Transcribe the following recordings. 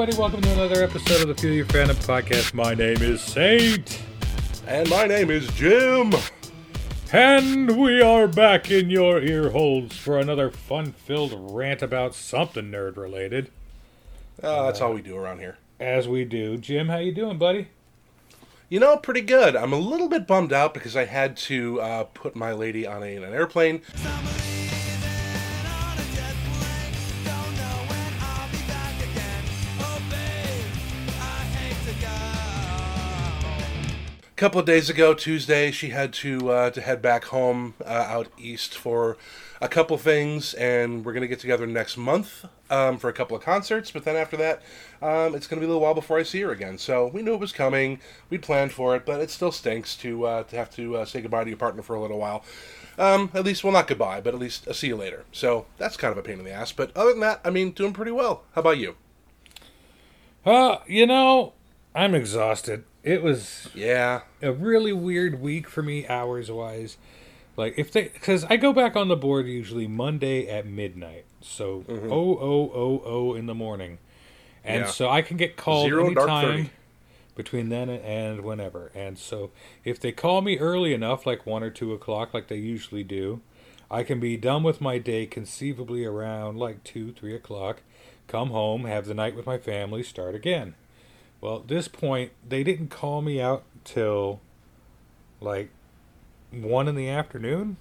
Everybody. Welcome to another episode of the Feel Your Fandom podcast. My name is Saint. And my name is Jim. And we are back in your ear holes for another fun filled rant about something nerd related. Uh, that's all we do around here. As we do. Jim, how you doing, buddy? You know, pretty good. I'm a little bit bummed out because I had to uh, put my lady on a, an airplane. A couple of days ago, Tuesday, she had to uh, to head back home uh, out east for a couple things, and we're gonna get together next month um, for a couple of concerts. But then after that, um, it's gonna be a little while before I see her again. So we knew it was coming. We'd planned for it, but it still stinks to uh, to have to uh, say goodbye to your partner for a little while. Um, at least, well, not goodbye, but at least I'll see you later. So that's kind of a pain in the ass. But other than that, I mean, doing pretty well. How about you? Uh, you know, I'm exhausted. It was Yeah. a really weird week for me, hours wise. Like, if they, because I go back on the board usually Monday at midnight. So, Mm-hmm. oh, oh, oh, oh in the morning. And Yeah. so I can get called Zero, anytime between then and whenever. And so if they call me early enough, like 1 or 2 o'clock, like they usually do, I can be done with my day conceivably around like 2, 3 o'clock, come home, have the night with my family, start again. Well, at this point, they didn't call me out till like 1 in the afternoon,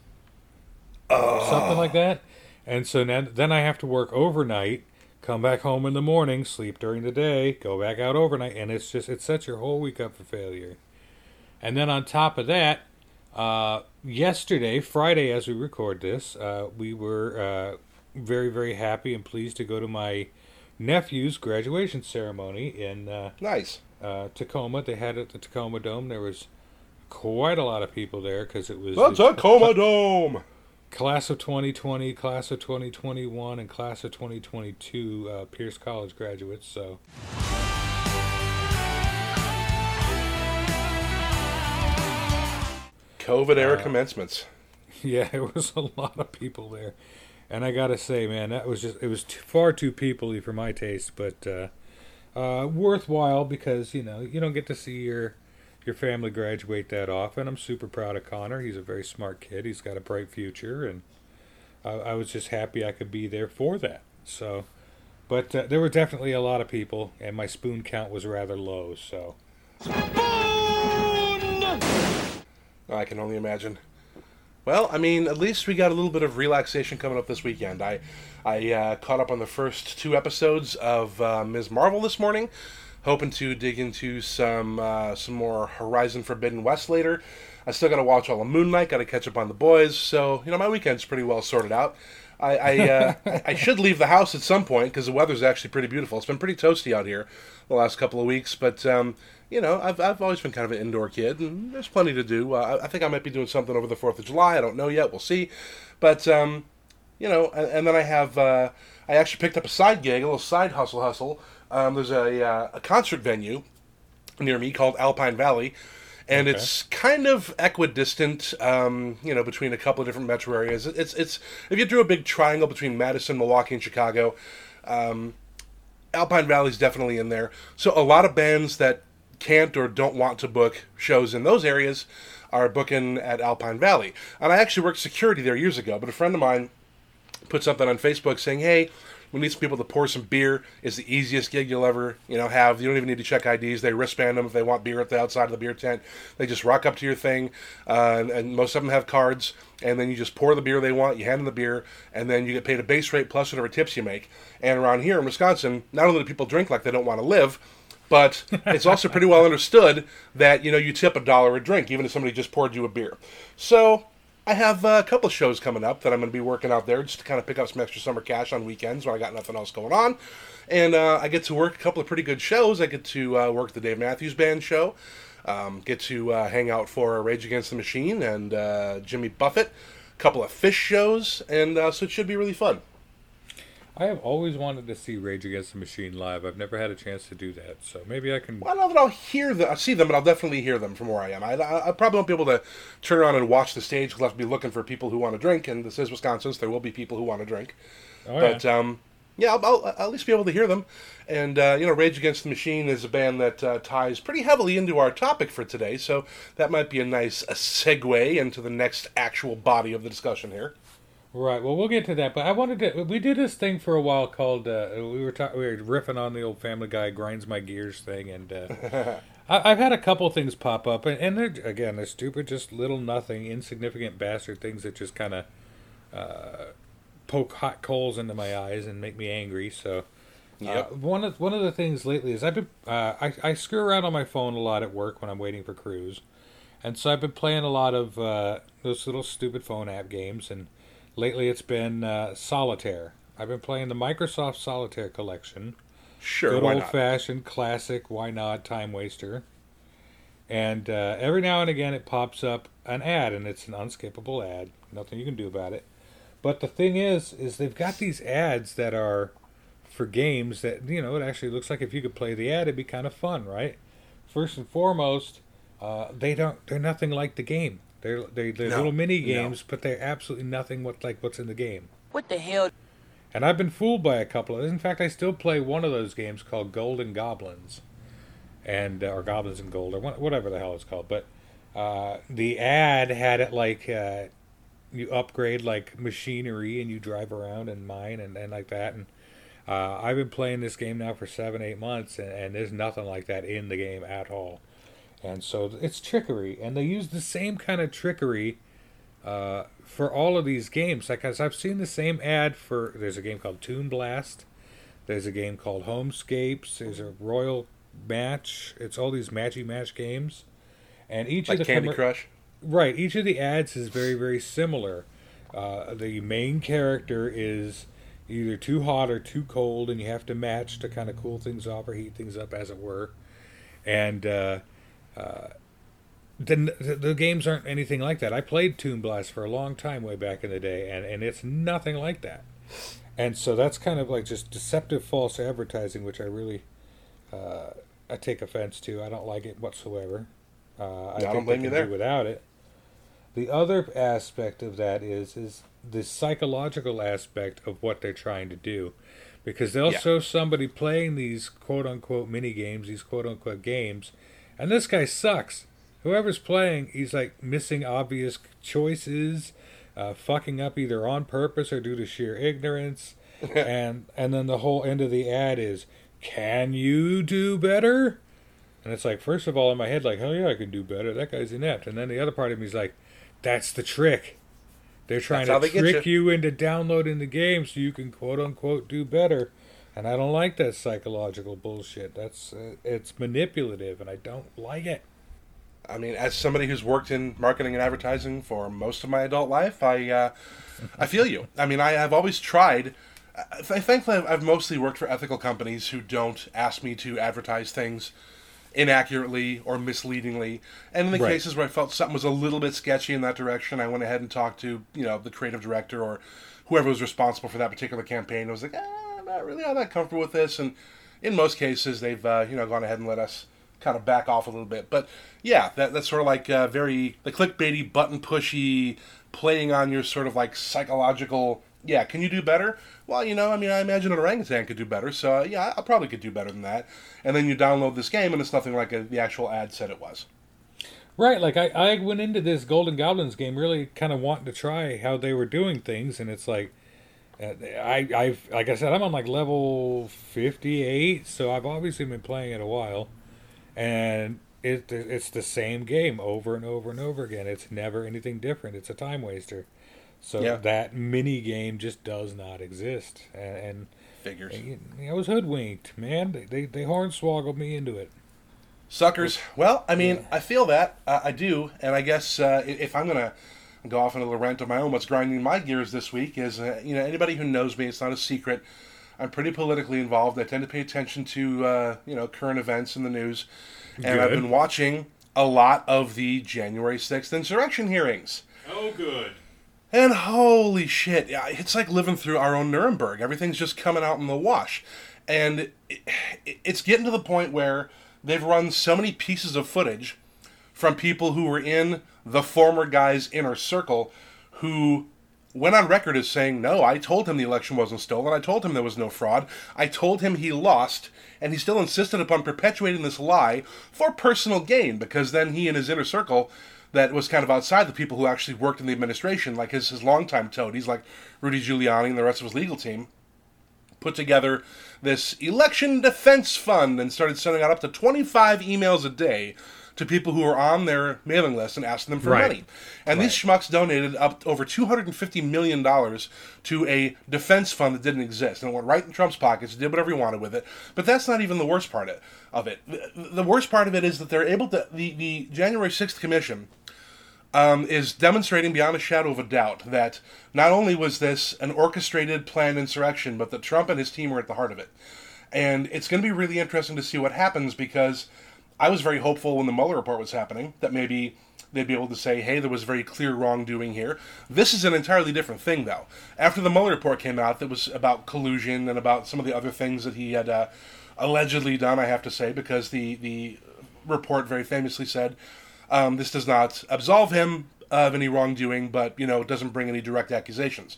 something like that. And so now, then I have to work overnight, come back home in the morning, sleep during the day, go back out overnight, and it's just it sets your whole week up for failure. And then on top of that, uh, yesterday, Friday, as we record this, uh, we were uh, very very happy and pleased to go to my nephew's graduation ceremony in uh, Nice. uh, Tacoma. They had it at the Tacoma Dome. There was quite a lot of people there because it was the a Coma Dome. class of 2020, class of 2021, and class of 2022 uh, Pierce College graduates. So COVID era Uh, commencements. yeah, it was a lot of people there, and I gotta say, man, that was just it was too, far too peoply for my taste, but uh, uh, worthwhile because you know you don't get to see your your family graduate that often. I'm super proud of Connor. He's a very smart kid. He's got a bright future, and I, I was just happy I could be there for that. So, but uh, there were definitely a lot of people, and my spoon count was rather low. So. I can only imagine. Well, I mean, at least we got a little bit of relaxation coming up this weekend. I, I uh, caught up on the first two episodes of uh, Ms. Marvel this morning, hoping to dig into some uh, some more Horizon Forbidden West later. I still got to watch all of Moon Knight, got to catch up on the boys. So you know, my weekend's pretty well sorted out. I I, uh, I should leave the house at some point because the weather's actually pretty beautiful. It's been pretty toasty out here the last couple of weeks, but um, you know, I've, I've always been kind of an indoor kid, and there's plenty to do. Uh, I I think I might be doing something over the Fourth of July. I don't know yet. We'll see. But um, you know, and, and then I have uh, I actually picked up a side gig, a little side hustle hustle. Um, there's a uh, a concert venue near me called Alpine Valley. And Okay. it's kind of equidistant, um, you know, between a couple of different metro areas. It's it's if you drew a big triangle between Madison, Milwaukee, and Chicago, um, Alpine Valley's definitely in there. So a lot of bands that can't or don't want to book shows in those areas are booking at Alpine Valley. And I actually worked security there years ago, but a friend of mine put something on Facebook saying, "Hey, we need some people to pour some beer. It's the easiest gig you'll ever, you know, have. You don't even need to check IDs. They wristband them if they want beer at the outside of the beer tent. They just rock up to your thing, uh, and, and most of them have cards. And then you just pour the beer they want. You hand them the beer, and then you get paid a base rate plus whatever tips you make. And around here in Wisconsin, not only do people drink like they don't want to live." But it's also pretty well understood that you know you tip a dollar a drink, even if somebody just poured you a beer. So I have a couple of shows coming up that I'm going to be working out there just to kind of pick up some extra summer cash on weekends when I got nothing else going on. And uh, I get to work a couple of pretty good shows. I get to uh, work the Dave Matthews Band show, um, get to uh, hang out for Rage Against the Machine and uh, Jimmy Buffett, a couple of Phish shows, and uh, so it should be really fun. I have always wanted to see Rage Against the Machine live. I've never had a chance to do that, so maybe I can. Well, I don't know that I'll hear them, I'll see them, but I'll definitely hear them from where I am. I, I, I probably won't be able to turn around and watch the stage because I'll have to be looking for people who want to drink, and this is Wisconsin, so there will be people who want to drink. Oh, but yeah. um, yeah, I'll, I'll, I'll at least be able to hear them. And uh, you know, Rage Against the Machine is a band that uh, ties pretty heavily into our topic for today, so that might be a nice a segue into the next actual body of the discussion here. Right. Well, we'll get to that, but I wanted to. We did this thing for a while called uh, we were ta- we were riffing on the old Family Guy grinds my gears thing, and uh, I, have had a couple things pop up, and, and they're again they're stupid, just little nothing, insignificant bastard things that just kind of uh, poke hot coals into my eyes and make me angry. So. Uh, one of one of the things lately is I've been uh, I I screw around on my phone a lot at work when I'm waiting for crews, and so I've been playing a lot of uh, those little stupid phone app games, and lately it's been uh, solitaire. I've been playing the Microsoft Solitaire collection. Sure, good old fashioned classic. Why not time waster? And uh, every now and again, it pops up an ad, and it's an unskippable ad. Nothing you can do about it. But the thing is, is they've got these ads that are for games that you know it actually looks like if you could play the ad, it'd be kind of fun, right? First and foremost, uh, they don't. They're nothing like the game. They're they, they're no, little mini games, no. but they're absolutely nothing what like what's in the game. What the hell? And I've been fooled by a couple of. In fact, I still play one of those games called Golden Goblins, and uh, or Goblins and Gold or whatever the hell it's called. But uh, the ad had it like uh, you upgrade like machinery and you drive around and mine and, and like that. And uh, I've been playing this game now for seven, eight months, and, and there's nothing like that in the game at all. And so it's trickery, and they use the same kind of trickery uh, for all of these games. Like as I've seen the same ad for there's a game called Toon Blast, there's a game called Homescapes, there's a Royal Match. It's all these matchy match games, and each like of the Candy Crush. Right, each of the ads is very very similar. Uh, the main character is either too hot or too cold, and you have to match to kind of cool things off or heat things up, as it were. And uh, uh, the, the games aren't anything like that. I played Toon Blast for a long time way back in the day, and, and it's nothing like that. And so that's kind of like just deceptive false advertising, which I really uh, I take offense to. I don't like it whatsoever. Uh, I, I don't blame you there. without it. The other aspect of that is is the psychological aspect of what they're trying to do, because they'll yeah. show somebody playing these quote unquote mini games, these quote unquote games, and this guy sucks. Whoever's playing, he's like missing obvious choices, uh, fucking up either on purpose or due to sheer ignorance. and and then the whole end of the ad is, "Can you do better?" And it's like, first of all, in my head, like, hell yeah, I can do better. That guy's inept. And then the other part of me is like, that's the trick. They're trying That's to trick you. you. into downloading the game so you can quote unquote do better. And I don't like that psychological bullshit. That's uh, it's manipulative, and I don't like it. I mean, as somebody who's worked in marketing and advertising for most of my adult life, I uh, I feel you. I mean, I have always tried. I, thankfully, I've mostly worked for ethical companies who don't ask me to advertise things inaccurately or misleadingly. And in the right. cases where I felt something was a little bit sketchy in that direction, I went ahead and talked to you know the creative director or whoever was responsible for that particular campaign. I was like, I'm not really all that comfortable with this, and in most cases, they've uh, you know gone ahead and let us kind of back off a little bit. But yeah, that, that's sort of like uh, very the clickbaity, button pushy, playing on your sort of like psychological. Yeah, can you do better? Well, you know, I mean, I imagine an orangutan could do better, so uh, yeah, I probably could do better than that. And then you download this game, and it's nothing like a, the actual ad said it was. Right, like I, I went into this Golden Goblins game really kind of wanting to try how they were doing things, and it's like, I, I've like I said, I'm on like level 58, so I've obviously been playing it a while, and it it's the same game over and over and over again. It's never anything different. It's a time waster. So yeah. that mini game just does not exist, and, and figures. I was hoodwinked, man. They they, they hornswoggled me into it. Suckers. Well, I mean, yeah. I feel that uh, I do, and I guess uh, if I'm gonna go off on a little rant of my own, what's grinding my gears this week is, uh, you know, anybody who knows me, it's not a secret. I'm pretty politically involved. I tend to pay attention to, uh, you know, current events in the news, and good. I've been watching a lot of the January 6th insurrection hearings. Oh, good. And holy shit, it's like living through our own Nuremberg. Everything's just coming out in the wash. And it's getting to the point where they've run so many pieces of footage from people who were in the former guy's inner circle who went on record as saying, No, I told him the election wasn't stolen. I told him there was no fraud. I told him he lost. And he still insisted upon perpetuating this lie for personal gain because then he and his inner circle that was kind of outside the people who actually worked in the administration, like his, his longtime toadies, like Rudy Giuliani and the rest of his legal team, put together this election defense fund and started sending out up to 25 emails a day to people who were on their mailing list and asking them for Right. money. And these schmucks donated up over $250 million to a defense fund that didn't exist. And it went right in Trump's pockets, did whatever he wanted with it. But that's not even the worst part of- it. The- The worst part of it is that they're able to, the, the January 6th Commission um, is demonstrating beyond a shadow of a doubt that not only was this an orchestrated, planned insurrection, but that Trump and his team were at the heart of it. And it's going to be really interesting to see what happens because I was very hopeful when the Mueller report was happening that maybe they'd be able to say, hey, there was very clear wrongdoing here. This is an entirely different thing, though. After the Mueller report came out, that was about collusion and about some of the other things that he had uh, allegedly done, I have to say, because the, the report very famously said um, this does not absolve him of any wrongdoing, but, you know, it doesn't bring any direct accusations.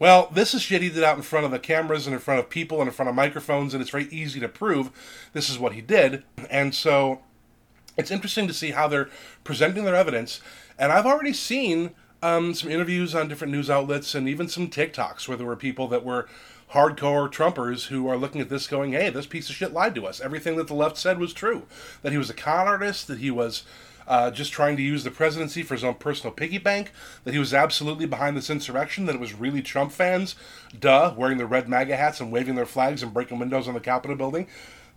Well, this is shit he did out in front of the cameras and in front of people and in front of microphones, and it's very easy to prove this is what he did. And so it's interesting to see how they're presenting their evidence. And I've already seen um, some interviews on different news outlets and even some TikToks where there were people that were hardcore Trumpers who are looking at this going, hey, this piece of shit lied to us. Everything that the left said was true. That he was a con artist, that he was uh, just trying to use the presidency for his own personal piggy bank, that he was absolutely behind this insurrection, that it was really Trump fans, duh, wearing the red MAGA hats and waving their flags and breaking windows on the Capitol building.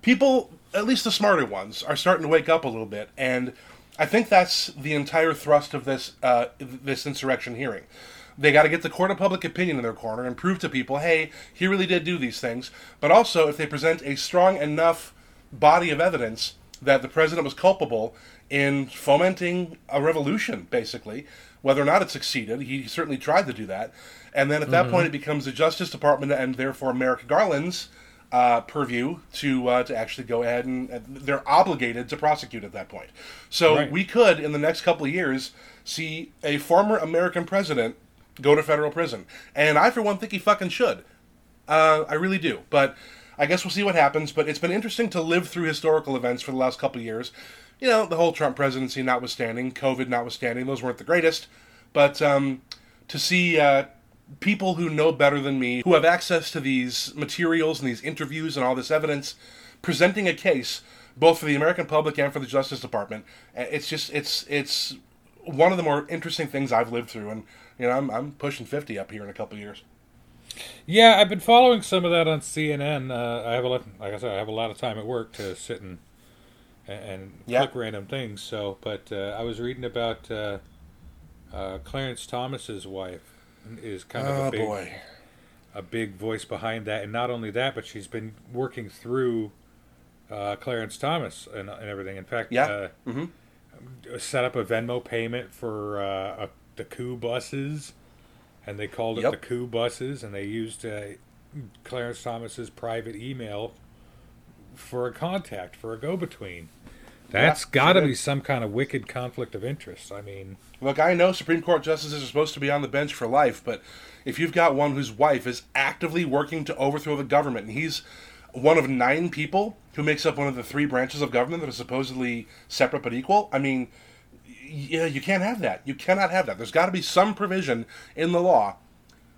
People, at least the smarter ones, are starting to wake up a little bit, and I think that's the entire thrust of this uh, this insurrection hearing. They got to get the court of public opinion in their corner and prove to people, hey, he really did do these things. But also, if they present a strong enough body of evidence that the president was culpable in fomenting a revolution, basically, whether or not it succeeded, he certainly tried to do that. And then at that point, it becomes the Justice Department and therefore Merrick Garland's uh, purview to uh, to actually go ahead and uh, they're obligated to prosecute at that point. So Right. we could, in the next couple of years, see a former American president go to federal prison, and I, for one, think he fucking should. Uh, I really do. But I guess we'll see what happens. But it's been interesting to live through historical events for the last couple years. You know, the whole Trump presidency notwithstanding, COVID notwithstanding, those weren't the greatest. But um, to see uh, people who know better than me, who have access to these materials and these interviews and all this evidence, presenting a case both for the American public and for the Justice Department, uh, it's just it's it's one of the more interesting things I've lived through. And you know, I'm I'm pushing fifty up here in a couple years. Yeah, I've been following some of that on CNN. Uh, I have a lot, like I said, I have a lot of time at work to sit and and Yeah. click random things. So, but uh, I was reading about uh, uh, Clarence Thomas's wife is kind of Oh a big, boy. a big voice behind that, and not only that, but she's been working through uh, Clarence Thomas and, and everything. In fact, Yeah. uh, hmm set up a Venmo payment for uh, the coup buses, and they called it Yep. the coup buses, and they used uh, Clarence Thomas's private email for a contact for a go-between. That's Yeah, got to she be some kind of wicked conflict of interest. I mean, Look, I know Supreme Court justices are supposed to be on the bench for life, but if you've got one whose wife is actively working to overthrow the government, and he's one of nine people who makes up one of the three branches of government that are supposedly separate but equal, I mean, yeah, you can't have that. You cannot have that. There's got to be some provision in the law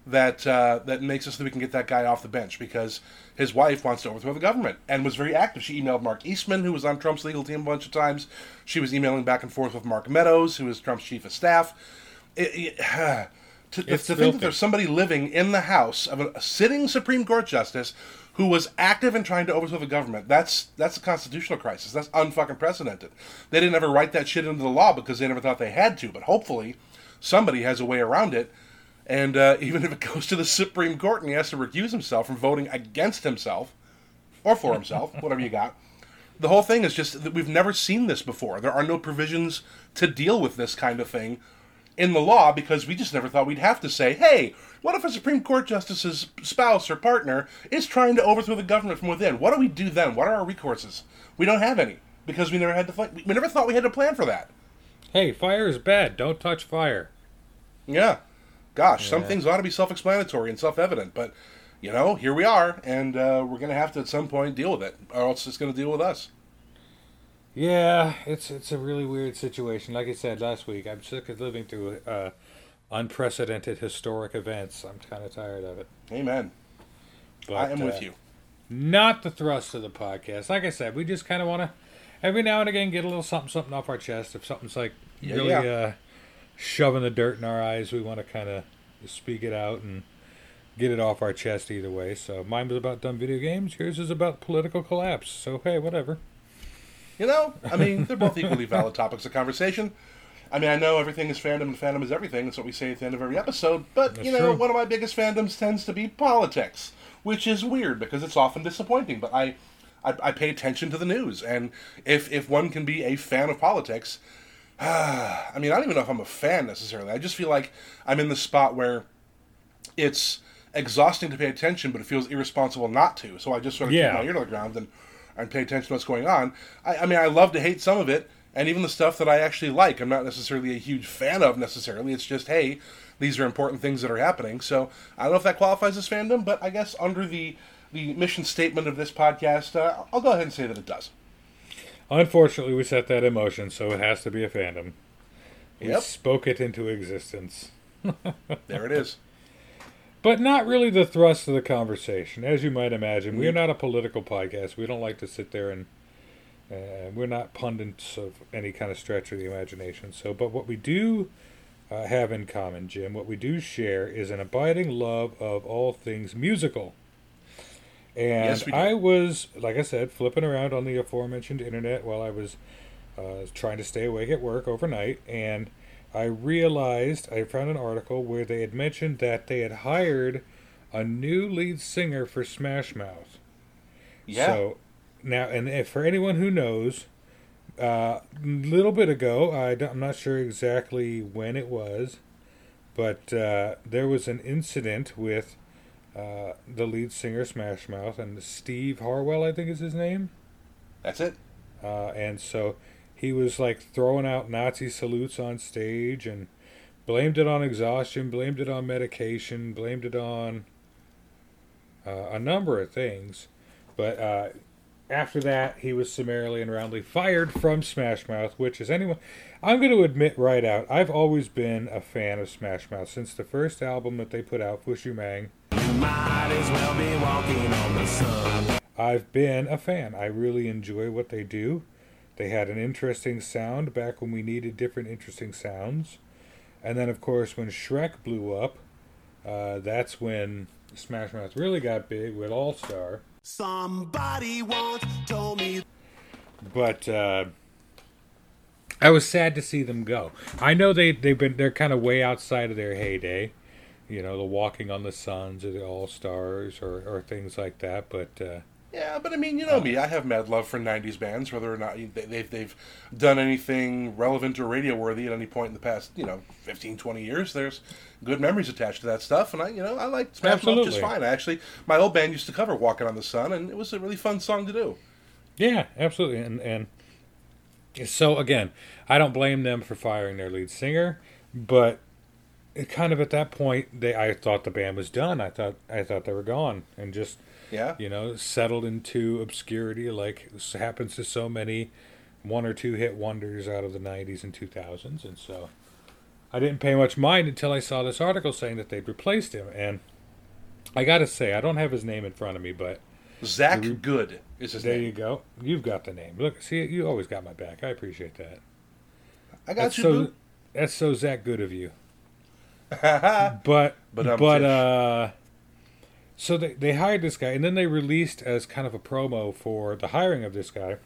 that uh, that makes it so that we can get that guy off the bench because his wife wants to overthrow the government and was very active. She emailed Mark Eastman, who was on Trump's legal team a bunch of times. She was emailing back and forth with Mark Meadows, who is Trump's chief of staff. It, it, to, to, think that there's somebody living in the house of a, a sitting Supreme Court justice who was active in trying to overthrow the government. That's that's a constitutional crisis. That's unfucking precedented. They didn't ever write that shit into the law because they never thought they had to. But hopefully, somebody has a way around it. And uh, even if it goes to the Supreme Court and he has to recuse himself from voting against himself or for himself, whatever you got, the whole thing is just that we've never seen this before. There are no provisions to deal with this kind of thing in the law because we just never thought we'd have to say, hey, what if a Supreme Court justice's spouse or partner is trying to overthrow the government from within? What do we do then? What are our recourses? We don't have any because we never had to. Plan- we never thought we had to plan for that. hey, fire is bad. Don't touch fire. Yeah. Gosh, some things ought to be self-explanatory and self-evident, but you know, here we are, and uh, we're going to have to at some point deal with it, or else it's going to deal with us. Yeah, it's it's a really weird situation. Like I said last week, I'm sick of living through uh, unprecedented historic events. I'm kind of tired of it. Amen. But, I am uh, with you. Not the thrust of the podcast. Like I said, we just kind of want to every now and again get a little something something off our chest. If something's like Yeah, really yeah. Uh, shoving the dirt in our eyes, we want to kind of speak it out and get it off our chest either way. So mine was about dumb video games. Yours is about political collapse. So hey, whatever. You know, I mean, they're both equally valid topics of conversation. I mean, I know everything is fandom and fandom is everything. That's what we say at the end of every episode. But, you know, true. one of my biggest fandoms tends to be politics, which is weird because it's often disappointing. But I, I, I pay attention to the news. And if, if one can be a fan of politics, I mean, I don't even know if I'm a fan necessarily. I just feel like I'm in the spot where it's exhausting to pay attention, but it feels irresponsible not to. So I just sort of Yeah. keep my ear to the ground and, and pay attention to what's going on. I, I mean, I love to hate some of it, and even the stuff that I actually like, I'm not necessarily a huge fan of necessarily. It's just, hey, these are important things that are happening. So I don't know if that qualifies as fandom, but I guess under the the mission statement of this podcast, uh, I'll go ahead and say that it does. Unfortunately, we set that in motion, so it has to be a fandom. We Yep. spoke it into existence. There it is. But not really the thrust of the conversation. As you might imagine, we are not a political podcast. We don't like to sit there and uh, we're not pundits of any kind of stretch of the imagination. So, but what we do uh, have in common, Jim, what we do share is an abiding love of all things musical. And Yes. I was, like I said, flipping around on the aforementioned internet while I was uh, trying to stay awake at work overnight, and I realized I found an article where they had mentioned that they had hired a new lead singer for Smash Mouth. Yeah. So now, and if for anyone who knows, a little bit ago, I don't- I'm not sure exactly when it was, but uh, there was an incident with uh, the lead singer Smash Mouth and Steve Harwell, I think is his name. That's it. Uh, and so he was like throwing out Nazi salutes on stage and blamed it on exhaustion, blamed it on medication, blamed it on uh, a number of things. But uh, after that, he was summarily and roundly fired from Smash Mouth, which is anyone. I'm going to admit right out, I've always been a fan of Smash Mouth since the first album that they put out, Fush Yu Mang. Might as well be walking on the sun. I've been a fan. I really enjoy what they do. They had an interesting sound back when we needed different interesting sounds. And then, of course, when Shrek blew up, uh, that's when Smash Mouth really got big with All Star. Somebody once told me But uh, I was sad to see them go. I know they they've been they're kind of way outside of their heyday. You know, the Walking on the Suns or the All Stars or, or things like that. But uh, Yeah, but I mean, you know me. Um, I have mad love for '90s bands, whether or not they- they've they've done anything relevant or radio worthy at any point in the past, you know, 15, 20 years. There's good memories attached to that stuff, and I, you know, I like Smash Mouth just fine. I actually, my old band used to cover "Walking on the Sun," and it was a really fun song to do. Yeah, absolutely. And and so again, I don't blame them for firing their lead singer, but it kind of at that point they I thought the band was done. I thought I thought they were gone and just Yeah, you know settled into obscurity like happens to so many one or two hit wonders out of the 90s and 2000s and so I didn't pay much mind until I saw this article saying that they'd replaced him and I got to say I don't have his name in front of me but Zach Goode is his there name. you go. You've got the name. Look, see, you always got my back. I appreciate that. I got That's you, so. boo. That's so Zach good of you. But But, but uh, so they they hired this guy, and then they released as kind of a promo for the hiring of this guy.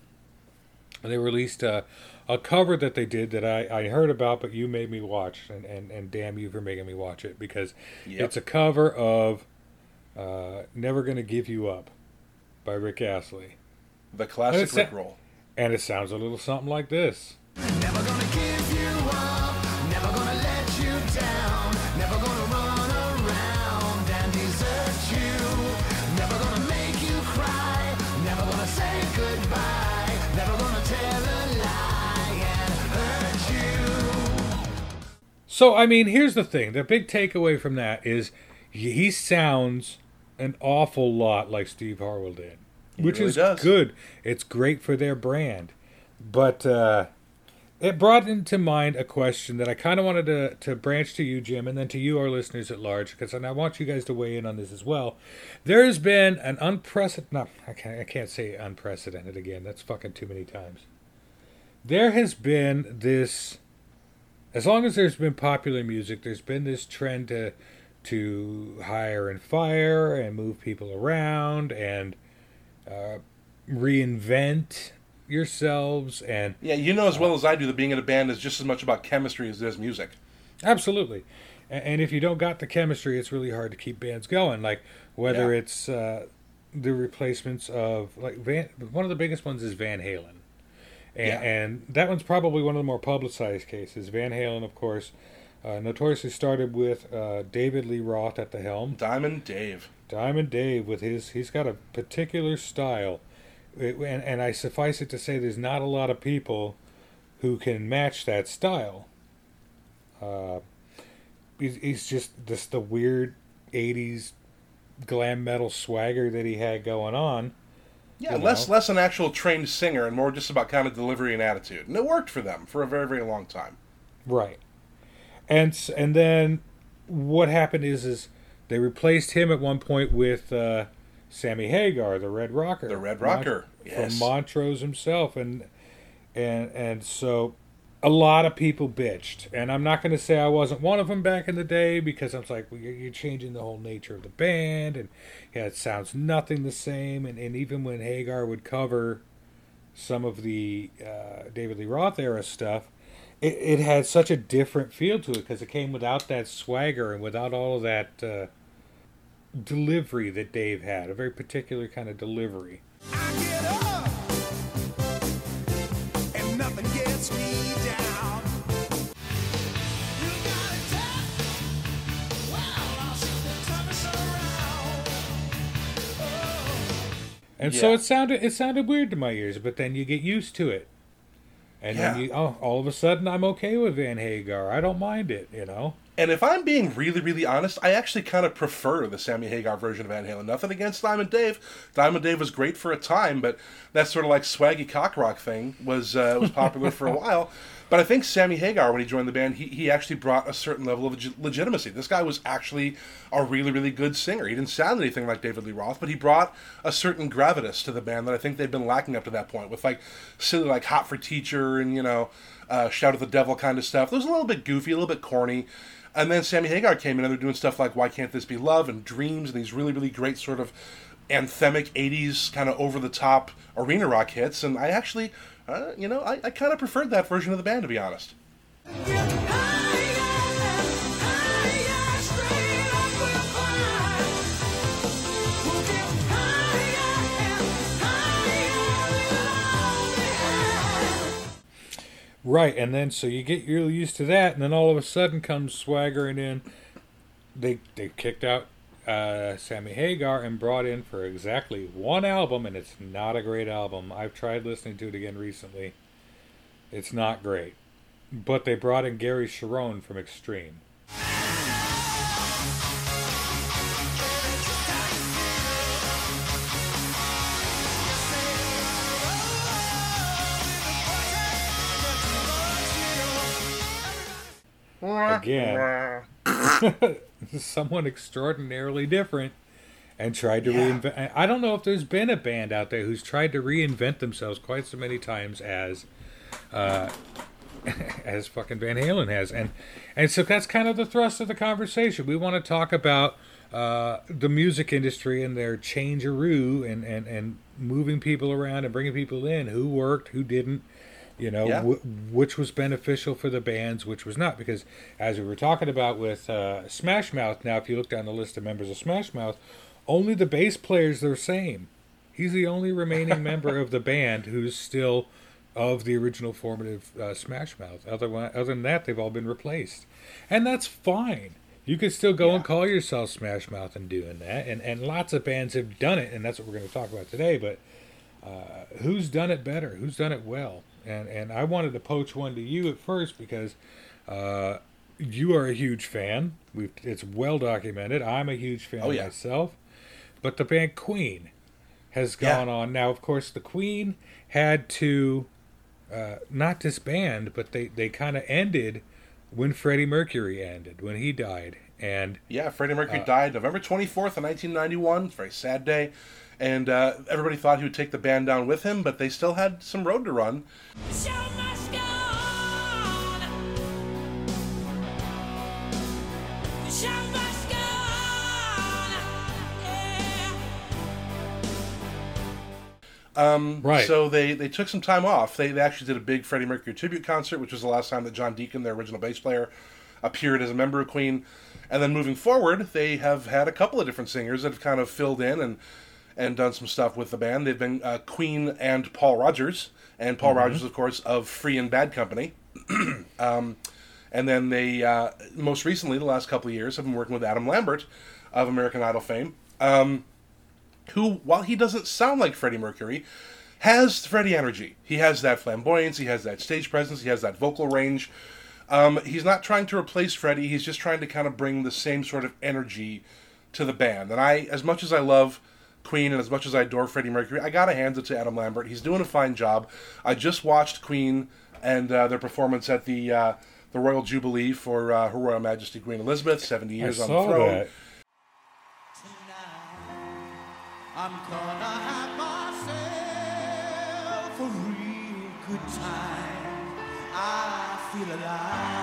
And they released a, a cover that they did that I, I heard about, but you made me watch, and, and, and damn you for making me watch it because Yep. it's a cover of uh, "Never Gonna Give You Up" by Rick Astley. the classic Rick roll. And it sounds a little something like this. So I mean, here's the thing: the big takeaway from that is he he sounds an awful lot like Steve Harwell did, which really is does. good. It's great for their brand, but uh, it brought into mind a question that I kind of wanted to to branch to you, Jim, and then to you, our listeners at large, because I want you guys to weigh in on this as well. There has been an unprecedented. No, I can't. I can't say unprecedented again. That's fucking too many times. There has been this as long as there's been popular music, there's been this trend to to hire and fire and move people around and uh, reinvent yourselves and Yeah, you know as well as I do that being in a band is just as much about chemistry as it is music. absolutely. And if you don't got the chemistry, it's really hard to keep bands going. Like whether Yeah. it's uh, the replacements of like Van. One of the biggest ones is Van Halen. And, Yeah. and that one's probably one of the more publicized cases. Van Halen, of course, uh, notoriously started with uh, David Lee Roth at the helm. Diamond Dave. Diamond Dave with his, he's got a particular style, It- and and I suffice it to say, there's not a lot of people who can match that style. Uh, he's, he's just this the weird '80s glam metal swagger that he had going on. Yeah, You less know? less an actual trained singer and more just about kind of delivery and attitude. And it worked for them for a very very long time. Right. And and then what happened is is they replaced him at one point with uh, Sammy Hagar, the Red Rocker, The Red Rocker, yes. from Montrose himself, and and and so a lot of people bitched, and I'm not going to say I wasn't one of them back in the day because I was like, well, you're, you're changing the whole nature of the band, and yeah, it sounds nothing the same, and and even when Hagar would cover some of the uh, David Lee Roth era stuff, it, it had such a different feel to it because it came without that swagger and without all of that uh, delivery that Dave had, a very particular kind of delivery. And so it sounded it sounded weird to my ears, but then you get used to it. And then you oh, all of a sudden I'm okay with Van Hagar. I don't mind it, you know. And if I'm being really, really honest, I actually kind of prefer the Sammy Hagar version of Van Halen. Nothing against Diamond Dave. Diamond Dave was great for a time, but that sort of like swaggy cock rock thing was uh, was popular for a while. But I think Sammy Hagar, when he joined the band, he, he actually brought a certain level of leg- legitimacy. This guy was actually a really, really good singer. He didn't sound anything like David Lee Roth, but he brought a certain gravitas to the band that I think they'd been lacking up to that point with like silly like Hot for Teacher and, you know, uh, Shout at the Devil kind of stuff. It was a little bit goofy, a little bit corny. And then Sammy Hagar came in and they're doing stuff like Why Can't This Be Love and Dreams and these really, really great sort of anthemic 80s kind of over the top arena rock hits. And I actually, uh, you know, I, I kind of preferred that version of the band, to be honest. Right, and then so you get really used to that, and then all of a sudden comes swaggering in. They they kicked out uh, Sammy Hagar and brought in for exactly one album, and it's not a great album. I've tried listening to it again recently. It's not great, but they brought in Gary Cherone from Extreme. Again. someone extraordinarily different and tried to Yeah. reinvent. I don't know if there's been a band out there who's tried to reinvent themselves quite so many times as uh, as fucking Van Halen has, and and so that's kind of the thrust of the conversation. We want to talk about uh, the music industry and their changearoo and and and moving people around and bringing people in who worked, who didn't. You know, Yeah. wh- which was beneficial for the bands, which was not. Because as we were talking about with uh, Smash Mouth, now if you look down the list of members of Smash Mouth, only the bass player's the same. He's the only remaining member of the band who's still of the original formative uh, Smash Mouth. Other, other than that, they've all been replaced, and that's fine. You could still go and call yourself Smash Mouth and doing that, and and lots of bands have done it, and that's what we're going to talk about today. But uh, who's done it better? Who's done it well? And and I wanted to poach one to you at first because uh, you are a huge fan. We've it's well documented. I'm a huge fan Oh, yeah. myself. But the band Queen has Yeah. gone on. Now, of course, the Queen had to uh, not disband, but they they kind of ended when Freddie Mercury ended when he died, and Yeah, Freddie Uh, Mercury died November 24th of 1991. It's a very sad day. And uh, everybody thought he would take the band down with him, but they still had some road to run. Show must go on. Show must go on. Yeah. right. So they, they took some time off. They, they actually did a big Freddie Mercury tribute concert, which was the last time that John Deacon, their original bass player, appeared as a member of Queen. And then moving forward, they have had a couple of different singers that have kind of filled in and and done some stuff with the band. They've been uh, Queen and Paul Rodgers, and Paul Rodgers, of course, of Free and Bad Company. um, and then they, uh, most recently, the last couple of years, have been working with Adam Lambert of American Idol fame. Um, who, while he doesn't sound like Freddie Mercury, has Freddie energy. He has that flamboyance, he has that stage presence, he has that vocal range. Um, he's not trying to replace Freddie, he's just trying to kind of bring the same sort of energy to the band. And I, as much as I love Queen and as much as I adore Freddie Mercury, I gotta hand it to Adam Lambert. He's doing a fine job. I just watched Queen and uh, their performance at the uh, the Royal Jubilee for uh, Her Royal Majesty Queen Elizabeth, 70 I years on saw the throne. that. I'm gonna have myself a real good time. I feel alive.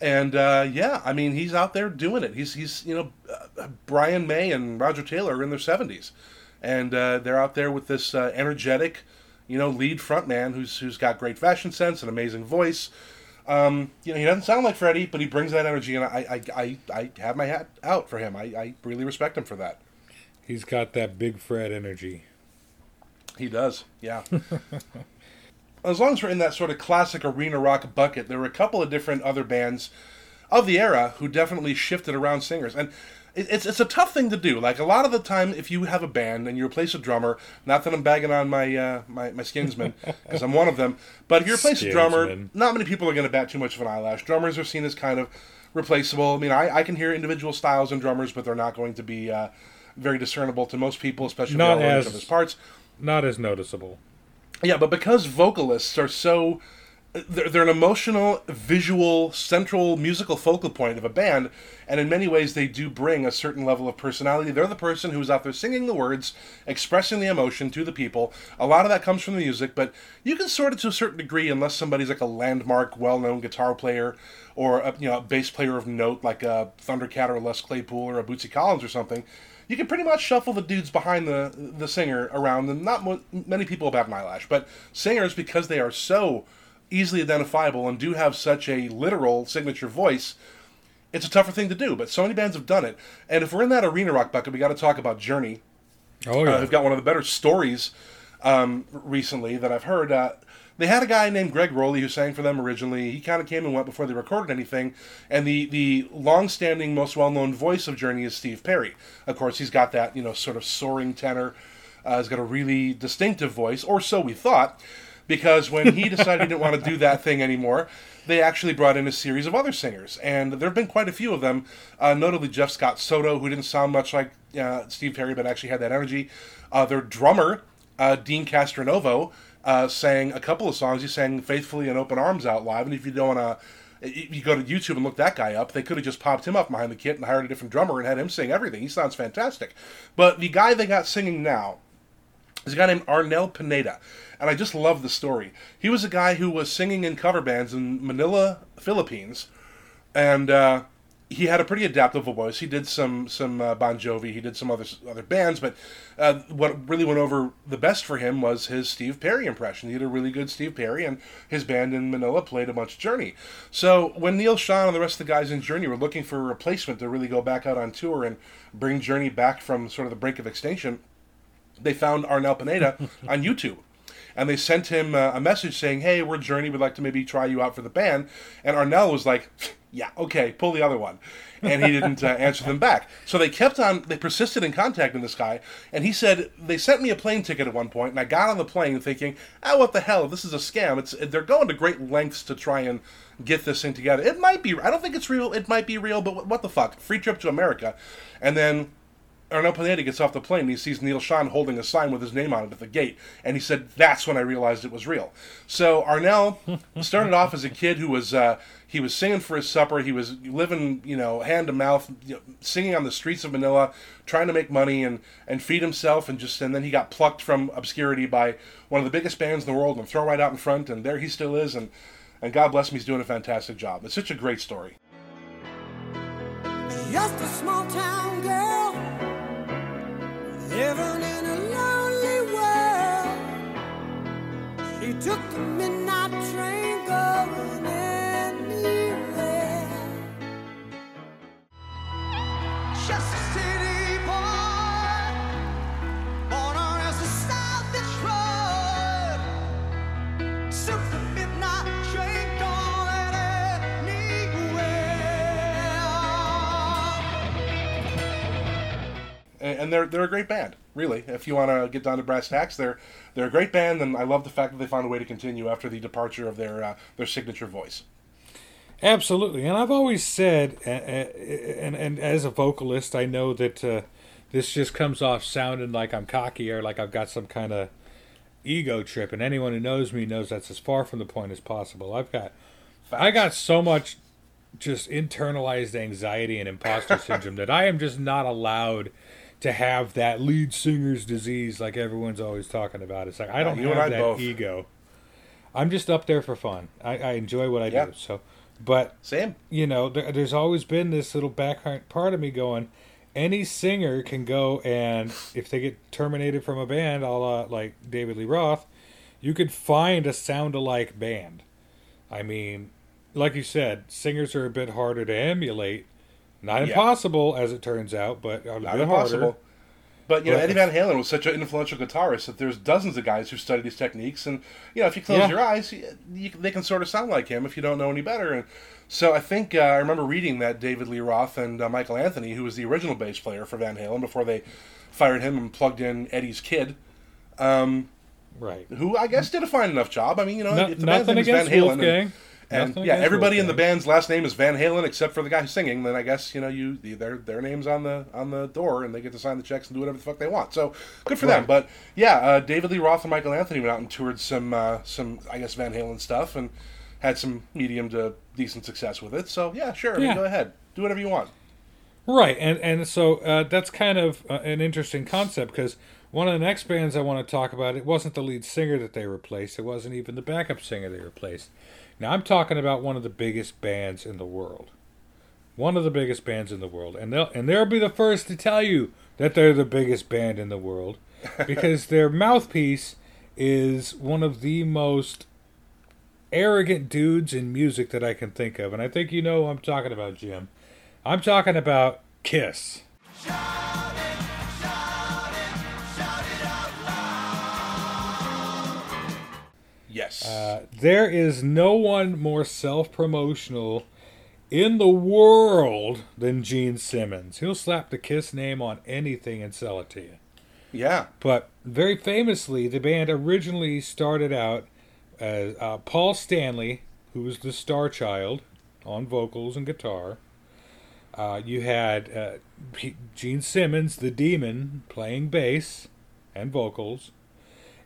And uh, yeah, I mean, he's out there doing it. He's he's you know, uh, Brian May and Roger Taylor are in their seventies, and uh, they're out there with this uh, energetic, you know, lead frontman who's who's got great fashion sense, an amazing voice. Um, you know, he doesn't sound like Freddie, but he brings that energy, and I I, I, I have my hat out for him. I, I really respect him for that. He's got that big Fred energy. He does, yeah. as long as we're in that sort of classic arena rock bucket, there were a couple of different other bands of the era who definitely shifted around singers. And it's it's a tough thing to do. Like a lot of the time, if you have a band and you replace a drummer, not that I'm bagging on my uh, my, my skinsmen because I'm one of them, but if you replace a drummer, not many people are going to bat too much of an eyelash. Drummers are seen as kind of replaceable. I mean, I, I can hear individual styles in drummers, but they're not going to be uh, very discernible to most people, especially Not as- each other's parts. Not as noticeable. Yeah, but because vocalists are so. They're, they're an emotional, visual, central musical focal point of a band, and in many ways they do bring a certain level of personality. They're the person who's out there singing the words, expressing the emotion to the people. A lot of that comes from the music, but you can sort it to a certain degree unless somebody's like a landmark, well-known guitar player, or a, you know a bass player of note like a Thundercat or a Les Claypool or a Bootsy Collins or something you can pretty much shuffle the dudes behind the the singer around, and not mo- many people bat an eyelash. But singers, because they are so easily identifiable and do have such a literal signature voice, it's a tougher thing to do. But so many bands have done it. And if we're in that arena rock bucket, we got to talk about Journey. Oh yeah. Uh, who've got one of the better stories um, recently that I've heard. Uh, they had a guy named Gregg Rolie who sang for them originally. He kind of came and went before they recorded anything. And the the long-standing, most well-known voice of Journey is Steve Perry. Of course, he's got that you know sort of soaring tenor. Uh, he's got a really distinctive voice, or so we thought, because when he decided he didn't want to do that thing anymore, they actually brought in a series of other singers, and there have been quite a few of them. Uh, notably, Jeff Scott Soto, who didn't sound much like uh, Steve Perry, but actually had that energy. Uh, their drummer, uh, Deen Castronovo, uh, sang a couple of songs. He sang "Faithfully" and "Open Arms" out live. And if you don't want to, you go to YouTube and look that guy up. They could have just popped him up behind the kit and hired a different drummer and had him sing everything. He sounds fantastic. But the guy they got singing now is a guy named Arnel Pineda. And I just love the story. He was a guy who was singing in cover bands in Manila, Philippines. And uh, he had a pretty adaptable voice. He did some some uh, Bon Jovi. He did some other other bands, but uh, what really went over the best for him was his Steve Perry impression. He did a really good Steve Perry, and his band in Manila played a bunch of Journey. So when Neal Schon and the rest of the guys in Journey were looking for a replacement to really go back out on tour and bring Journey back from sort of the brink of extinction, they found Arnel Pineda on YouTube. And they sent him uh, a message saying, "Hey, we're Journey. We'd like to maybe try you out for the band." And Arnel was like, "Yeah, okay, pull the other one." And he didn't uh, answer them back. So they kept on. They persisted in contacting this guy, and he said they sent me a plane ticket at one point, and I got on the plane thinking, "Oh, what the hell? This is a scam. It's they're going to great lengths to try and get this thing together. It might be. I don't think it's real. It might be real, but what, what the fuck? Free trip to America, and then." Arnel Pineda gets off the plane and he sees Neal Schon holding a sign with his name on it at the gate. And he said, That's when I realized it was real. So Arnel started off as a kid who was. Uh, he was singing for his supper. He was living, you know, hand to mouth, you know, singing on the streets of Manila, trying to make money and, and feed himself. And just and then he got plucked from obscurity by one of the biggest bands in the world and thrown right out in front. And there he still is. And and God bless him, he's doing a fantastic job. It's such a great story. Just a small town girl living in a lonely world. She took the midnight train going anywhere. Just and they're they're a great band, really. If you want to get down to brass tacks, they're they're a great band, and I love the fact that they found a way to continue after the departure of their uh, their signature voice. Absolutely, and I've always said, uh, and and as a vocalist, I know that uh, this just comes off sounding like I'm cocky or like I've got some kind of ego trip. And anyone who knows me knows that's as far from the point as possible. I've got, I got so much just internalized anxiety and imposter syndrome that I am just not allowed to have that lead singer's disease like everyone's always talking about. It's like I don't you have I that both. ego. I'm just up there for fun. I, I enjoy what I Yeah. do. So, but Same. you know, there, there's always been this little back part of me going, any singer can go and if they get terminated from a band, a la like David Lee Roth, you could find a sound alike band. I mean, like you said, singers are a bit harder to emulate. Not Yeah. impossible, as it turns out, but a Not impossible. harder. But you know, Eddie Van Halen was such an influential guitarist that there's dozens of guys who study these techniques, and you know, if you close Yeah. your eyes, you, you, they can sort of sound like him if you don't know any better. And so I think uh, I remember reading that David Lee Roth and uh, Michael Anthony, who was the original bass player for Van Halen before they fired him and plugged in Eddie's kid, Right. who I guess did a fine enough job. I mean, you know, No, if the band's nothing is Van against Halen, Wolfgang. and, and Nothing yeah, everybody in the band's last name is Van Halen except for the guy who's singing. Then I guess you know you their their names on the on the door, and they get to sign the checks and do whatever the fuck they want. So good for them. But yeah, uh, David Lee Roth and Michael Anthony went out and toured some uh, some I guess Van Halen stuff and had some medium to decent success with it. So yeah, sure, I mean, go ahead, do whatever you want. Right, and and so uh, that's kind of uh, an interesting concept because one of the next bands I want to talk about it wasn't the lead singer that they replaced. It wasn't even the backup singer they replaced. Now I'm talking about one of the biggest bands in the world, one of the biggest bands in the world, and they'll and they'll be the first to tell you that they're the biggest band in the world because their mouthpiece is one of the most arrogant dudes in music that I can think of, and I think you know who I'm talking about, Jim. I'm talking about Kiss. Yes. Uh, there is no one more self promotional in the world than Gene Simmons. He'll slap the Kiss name on anything and sell it to you. yeah. But very famously, the band originally started out as uh, Paul Stanley, who was the star child on vocals and guitar. Uh, you had uh, P- Gene Simmons, the demon, playing bass and vocals.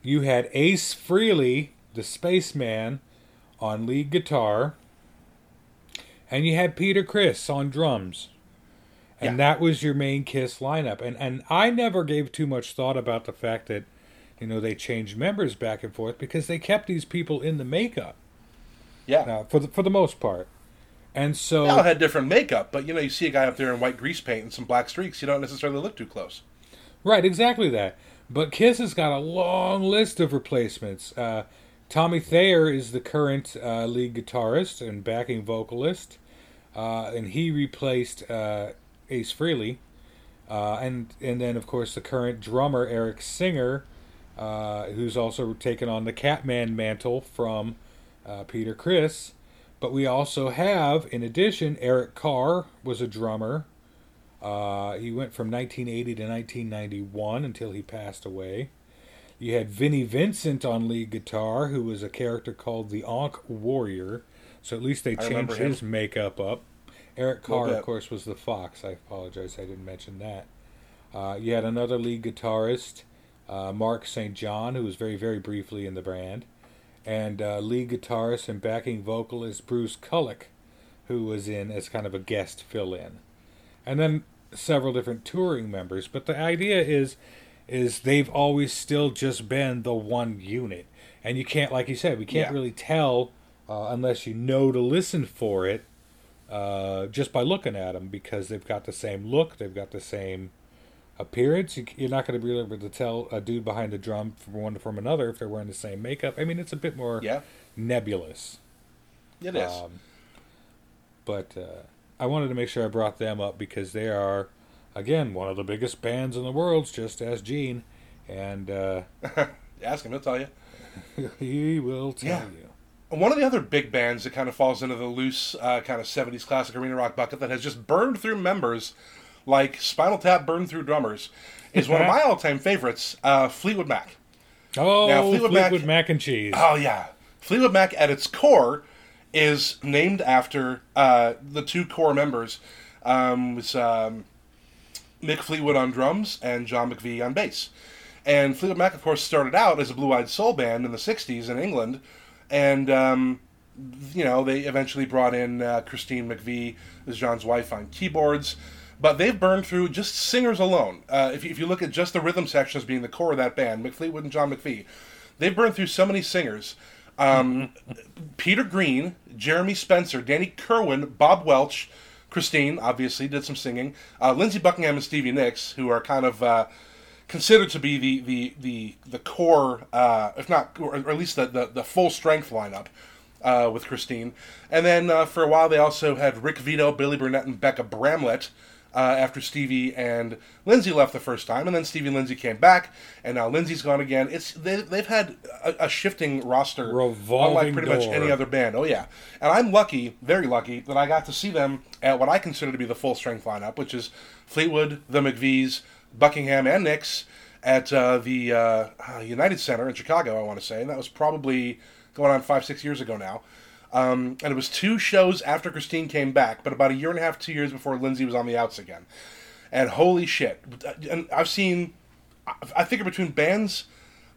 You had Ace Frehley, the spaceman, on lead guitar. And you had Peter Criss on drums. And Yeah. that was your main Kiss lineup. And and I never gave too much thought about the fact that, you know, they changed members back and forth because they kept these people in the makeup Yeah. uh, for the for the most part. And so They all had different makeup, but you know, you see a guy up there in white grease paint and some black streaks, you don't necessarily look too close. Right, exactly that. But Kiss has got a long list of replacements. Uh, Tommy Thayer is the current uh, lead guitarist and backing vocalist, uh, and he replaced uh, Ace Frehley. Uh, and and then of course the current drummer Eric Singer, uh, who's also taken on the Catman mantle from uh, Peter Criss. But we also have, in addition, Eric Carr was a drummer. He went from 1980 to 1991 until he passed away. You had Vinnie Vincent on lead guitar, who was a character called the Ankh Warrior. So at least they changed his makeup up. Eric Carr, of course, was the Fox. I apologize, I didn't mention that. Uh, you had another lead guitarist, uh, Mark St. John, who was very, very briefly in the band, and uh, lead guitarist and backing vocalist Bruce Kulick, who was in as kind of a guest fill-in, and then several different touring members. But the idea is, is they've always still just been the one unit, and you can't, like you said, we can't Yeah. really tell uh, unless you know to listen for it uh, just by looking at them because they've got the same look, they've got the same appearance. You, you're not going to be able to tell a dude behind the drum from one to from another if they're wearing the same makeup. I mean, it's a bit more Yeah, nebulous. it is. Um, but uh, I wanted to make sure I brought them up because they are, again, one of the biggest bands in the world. Just as Gene, and uh, Ask him, he'll tell you. he will tell Yeah. you. One of the other big bands that kind of falls into the loose uh, kind of 70s classic arena rock bucket that has just burned through members like Spinal Tap burned through drummers is one of my all time favorites, uh, Fleetwood Mac. Oh, Now, Fleetwood Fleetwood, Mac- Mac and Cheese. Oh, yeah. Fleetwood Mac at its core is named after uh, the two core members. Um, was um, Mick Fleetwood on drums and John McVie on bass. And Fleetwood Mac, of course, started out as a blue eyed soul band in the 60s in England. And, um, you know, they eventually brought in uh, Christine McVie as John's wife on keyboards. But they've burned through just singers alone. Uh, if, you, if you look at just the rhythm sections being the core of that band, Mick Fleetwood and John McVie, they've burned through so many singers. Um, Peter Green, Jeremy Spencer, Danny Kirwan, Bob Welch, Christine obviously did some singing. Uh, Lindsey Buckingham and Stevie Nicks, who are kind of uh, considered to be the the the the core, uh, if not, or at least the the, the full strength lineup. Uh, with Christine, and then uh, for a while they also had Rick Vito, Billy Burnette, and Bekka Bramlett. Uh, after Stevie and Lindsey left the first time, and then Stevie and Lindsey came back, and now Lindsey's gone again. It's they, they've had a, a shifting roster, Revolving unlike pretty much any other band. Oh yeah, and I'm lucky, very lucky, that I got to see them at what I consider to be the full strength lineup, which is Fleetwood, the McVies, Buckingham, and Nicks at uh, the uh, uh, United Center in Chicago. I want to say, and that was probably going on five, six years ago now. Um, and it was two shows after Christine came back, but about a year and a half, two years before Lindsey was on the outs again. And holy shit! And I've seen, I- figure between bands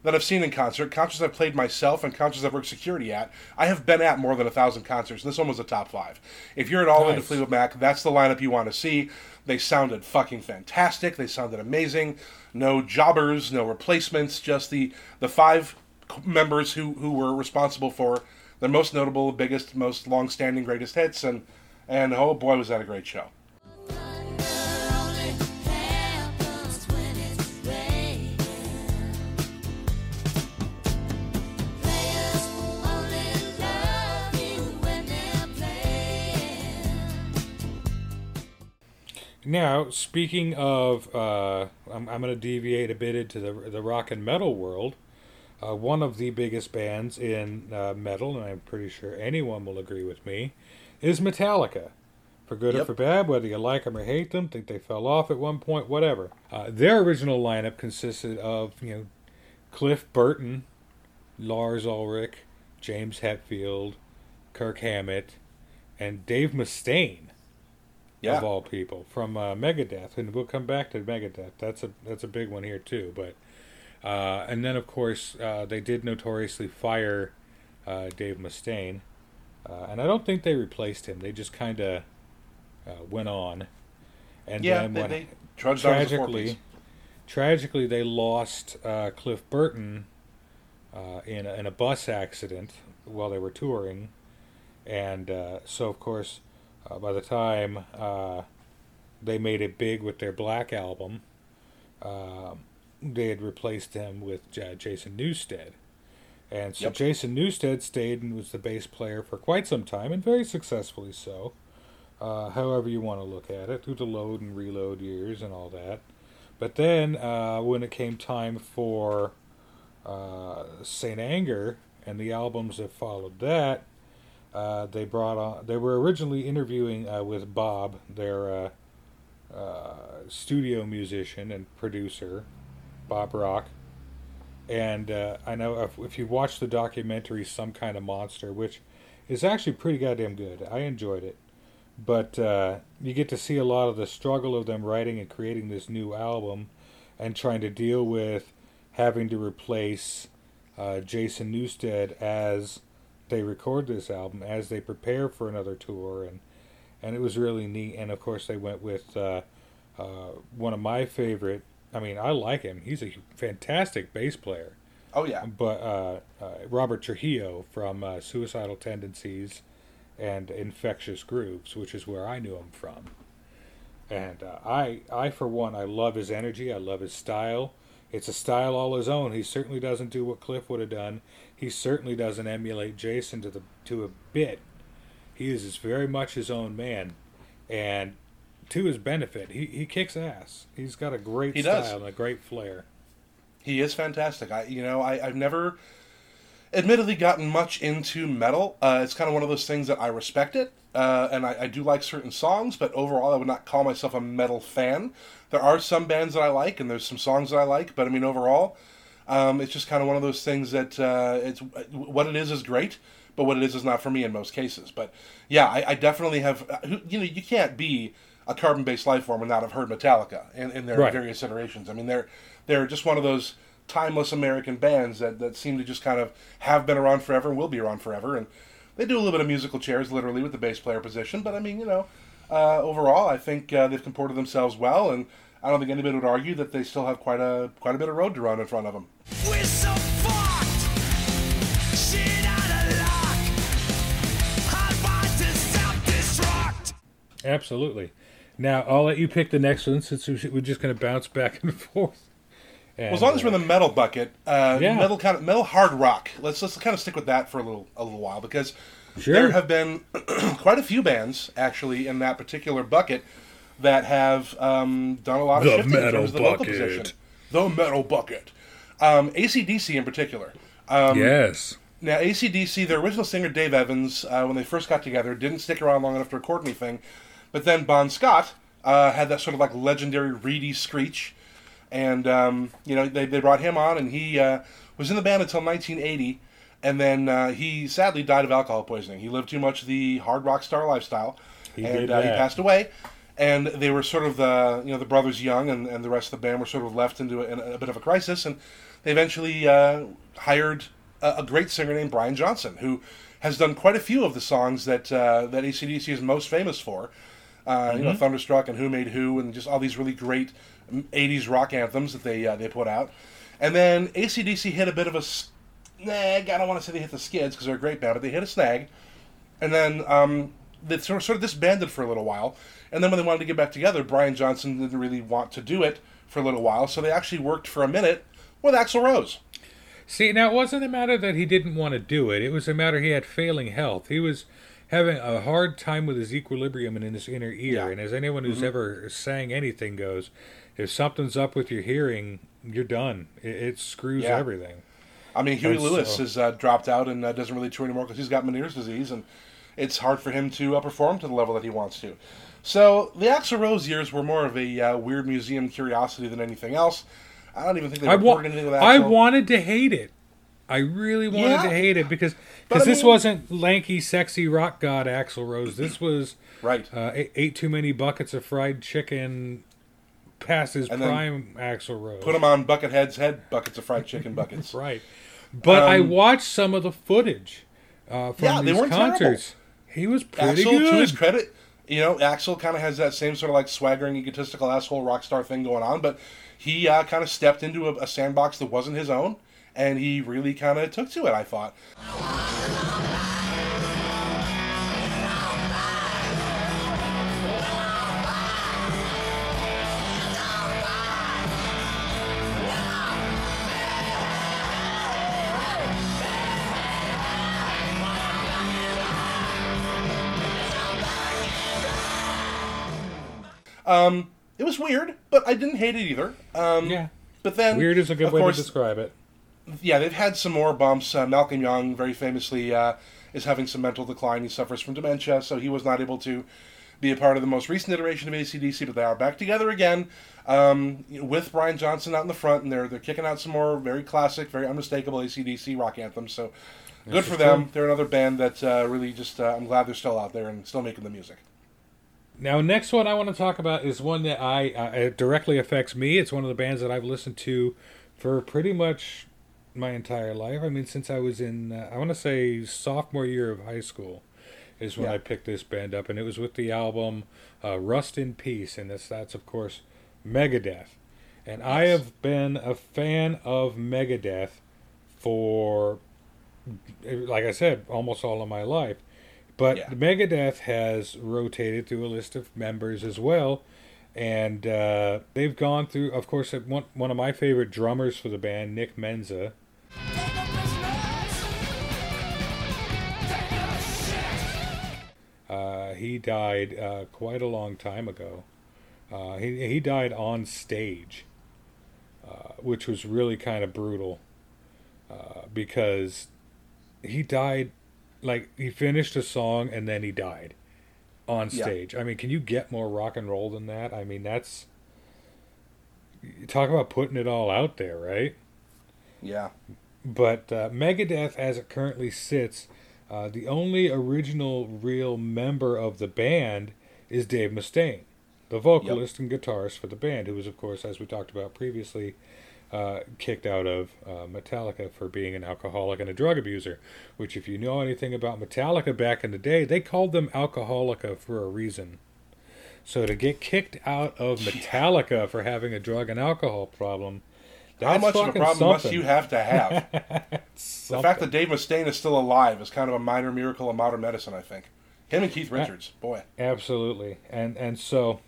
that I've seen in concert, concerts I've played myself, and concerts I've worked security at, I have been at more than a thousand concerts, and this one was a top five. If you're at all into Nice. Fleetwood Mac, that's the lineup you want to see. They sounded fucking fantastic. They sounded amazing. No jobbers, no replacements. Just the the five members who who were responsible for the most notable, biggest, most long-standing, greatest hits, and and oh boy, was that a great show. Now, speaking of, uh, I'm, I'm going to deviate a bit into the the rock and metal world. Uh, one of the biggest bands in uh, metal, and I'm pretty sure anyone will agree with me, is Metallica. For good or for bad, whether you like them or hate them, think they fell off at one point, whatever. Uh, their original lineup consisted of you know Cliff Burton, Lars Ulrich, James Hetfield, Kirk Hammett, and Dave Mustaine Yeah, of all people from uh, Megadeth, and we'll come back to Megadeth. That's a that's a big one here too. But uh, and then of course uh, they did notoriously fire uh, Dave Mustaine, uh, and I don't think they replaced him. They just kind of uh, went on. And yeah, then they, what, they trudged on as a tragically, tragically they lost uh, Cliff Burton uh, in a, in a bus accident while they were touring, and uh, so of course uh, by the time uh, they made it big with their Black album, uh, they had replaced him with J- Jason Newsted. And so Yep. Jason Newsted stayed and was the bass player for quite some time, and very successfully so. Uh, however you want to look at it, through the load and reload years and all that. But then, uh, when it came time for uh, St. Anger and the albums that followed that, uh, they brought on. They were originally interviewing uh, with Bob, their uh, uh, studio musician and producer, Bob Rock. And uh, I know if, if you watch the documentary "Some Kind of Monster," which is actually pretty goddamn good, I enjoyed it. But uh, you get to see a lot of the struggle of them writing and creating this new album, and trying to deal with having to replace uh, Jason Newsted as they record this album, as they prepare for another tour, and and it was really neat. And of course, they went with uh, uh, one of my favorite. I mean, I like him. He's a fantastic bass player. Oh yeah. But uh, uh, Robert Trujillo from uh, Suicidal Tendencies and Infectious Grooves, which is where I knew him from. And uh, I, I for one, I love his energy. I love his style. It's a style all his own. He certainly doesn't do what Cliff would have done. He certainly doesn't emulate Jason to the to a bit. He is very much his own man, and to his benefit, he, he kicks ass. He's got a great He style does. and a great flair. He is fantastic. I, you know, I, I've never, admittedly, gotten much into metal. Uh, it's kind of one of those things that I respect it, uh, and I, I do like certain songs. But overall, I would not call myself a metal fan. There are some bands that I like, and there's some songs that I like. But I mean, overall, um, it's just kind of one of those things that uh, it's what it is is great, but what it is is not for me in most cases. But yeah, I, I definitely have. uh, You know, you can't be a carbon-based life form and not have heard Metallica in, in their Right. various iterations. I mean, they're they're just one of those timeless American bands that, that seem to just kind of have been around forever and will be around forever. And they do a little bit of musical chairs, literally, with the bass player position. But I mean, you know, uh, overall, I think uh, they've comported themselves well, and I don't think anybody would argue that they still have quite a quite a bit of road to run in front of them. We're so fucked. Shit out of luck. Hard fight to self-destruct. Absolutely. Now I'll let you pick the next one since we- we're just going to bounce back and forth. And, Well, as long as we're in uh, the metal bucket, uh, Yeah. metal kind of metal hard rock. Let's let's kind of stick with that for a little a little while because Sure. there have been quite a few bands actually in that particular bucket that have um, done a lot of The shifting in metal terms of the vocal bucket. position. The metal bucket. Um, ACDC in particular. Um, yes. Now, ACDC, their original singer Dave Evans, uh, when they first got together, didn't stick around long enough to record anything. But then Bon Scott uh, had that sort of like legendary reedy screech. And, um, you know, they, they brought him on, and he uh, was in the band until 1980. And then uh, he sadly died of alcohol poisoning. He lived too much the hard rock star lifestyle. He and uh, he passed away. And they were sort of the, you know, the brothers Young and, and the rest of the band were sort of left into a, in a bit of a crisis. And they eventually uh, hired a, a great singer named Brian Johnson, who has done quite a few of the songs that uh, that ACDC is most famous for. Uh, You know, Mm-hmm. Thunderstruck and Who Made Who, and just all these really great um, '80s rock anthems that they uh, they put out. And then ACDC hit a bit of a snag. I don't want to say they hit the skids because they're a great band, but they hit a snag. And then um, they sort of, sort of disbanded for a little while. And then when they wanted to get back together, Brian Johnson didn't really want to do it for a little while, so they actually worked for a minute with Axl Rose. See, now it wasn't a matter that he didn't want to do it. It was a matter he had failing health. He was having a hard time with his equilibrium and in his inner ear. Yeah. And as anyone who's ever sang anything goes, if something's up with your hearing, you're done. It, it screws Yeah. everything. I mean, Huey And Lewis so- has uh, dropped out and uh, doesn't really tour anymore because he's got Meniere's disease, and it's hard for him to uh, perform to the level that he wants to. So the Axl Rose years were more of a uh, weird museum curiosity than anything else. I don't even think they I, wa- anything with Axl. I wanted to hate it. I really wanted Yeah. to hate it because because this mean- wasn't lanky, sexy rock god Axl Rose. This was right. uh, ate, ate too many buckets of fried chicken, past his prime Axl Rose. Put him on Buckethead's head buckets of fried chicken buckets. Right. But I Um, watched some of the footage uh, from Yeah, they these weren't terrible. concerts. He was pretty Axl, to his credit, you know, Axl kind of has that same sort of like swaggering, egotistical asshole rock star thing going on, but he uh, kind of stepped into a, a sandbox that wasn't his own, and he really kind of took to it. I thought. Um, it was weird, but I didn't hate it either. Um, yeah. But then, weird is a good way course, to describe it yeah, they've had some more bumps. Uh, Malcolm Young, very famously, uh, is having some mental decline. He suffers from dementia, so he was not able to be a part of the most recent iteration of ACDC, but they are back together again um, with Brian Johnson out in the front, and they're, they're kicking out some more very classic, very unmistakable ACDC rock anthems. So good for them. They're another band that uh, really just, uh, I'm glad they're still out there and still making the music. Now, next one I want to talk about is one that I uh, it directly affects me. It's one of the bands that I've listened to for pretty much my entire life. I mean, since I was in, uh, I want to say sophomore year of high school, is when Yeah. I picked this band up, and it was with the album uh, "Rust in Peace," and this, that's of course Megadeth. And I have been a fan of Megadeth for, like I said, almost all of my life. But Yeah. Megadeth has rotated through a list of members as well, and uh, they've gone through. Of course, one one of my favorite drummers for the band, Nick Menza. Uh, he died uh, quite a long time ago. Uh, he he died on stage, uh, which was really kind of brutal, uh, because he died like he finished a song and then he died on Yeah. stage. I mean, can you get more rock and roll than that? I mean, that's talk about putting it all out there, right? Yeah. But uh, Megadeth, as it currently sits, uh, the only original real member of the band is Dave Mustaine, the vocalist and guitarist for the band, who was, of course, as we talked about previously, uh, kicked out of uh, Metallica for being an alcoholic and a drug abuser. Which, if you know anything about Metallica back in the day, they called them Alcoholica for a reason. So to get kicked out of Metallica for having a drug and alcohol problem, that's How much of a problem must you have to have? the fact that Dave Mustaine is still alive is kind of a minor miracle of modern medicine, I think. Him and Keith Richards, boy. Absolutely, and and so,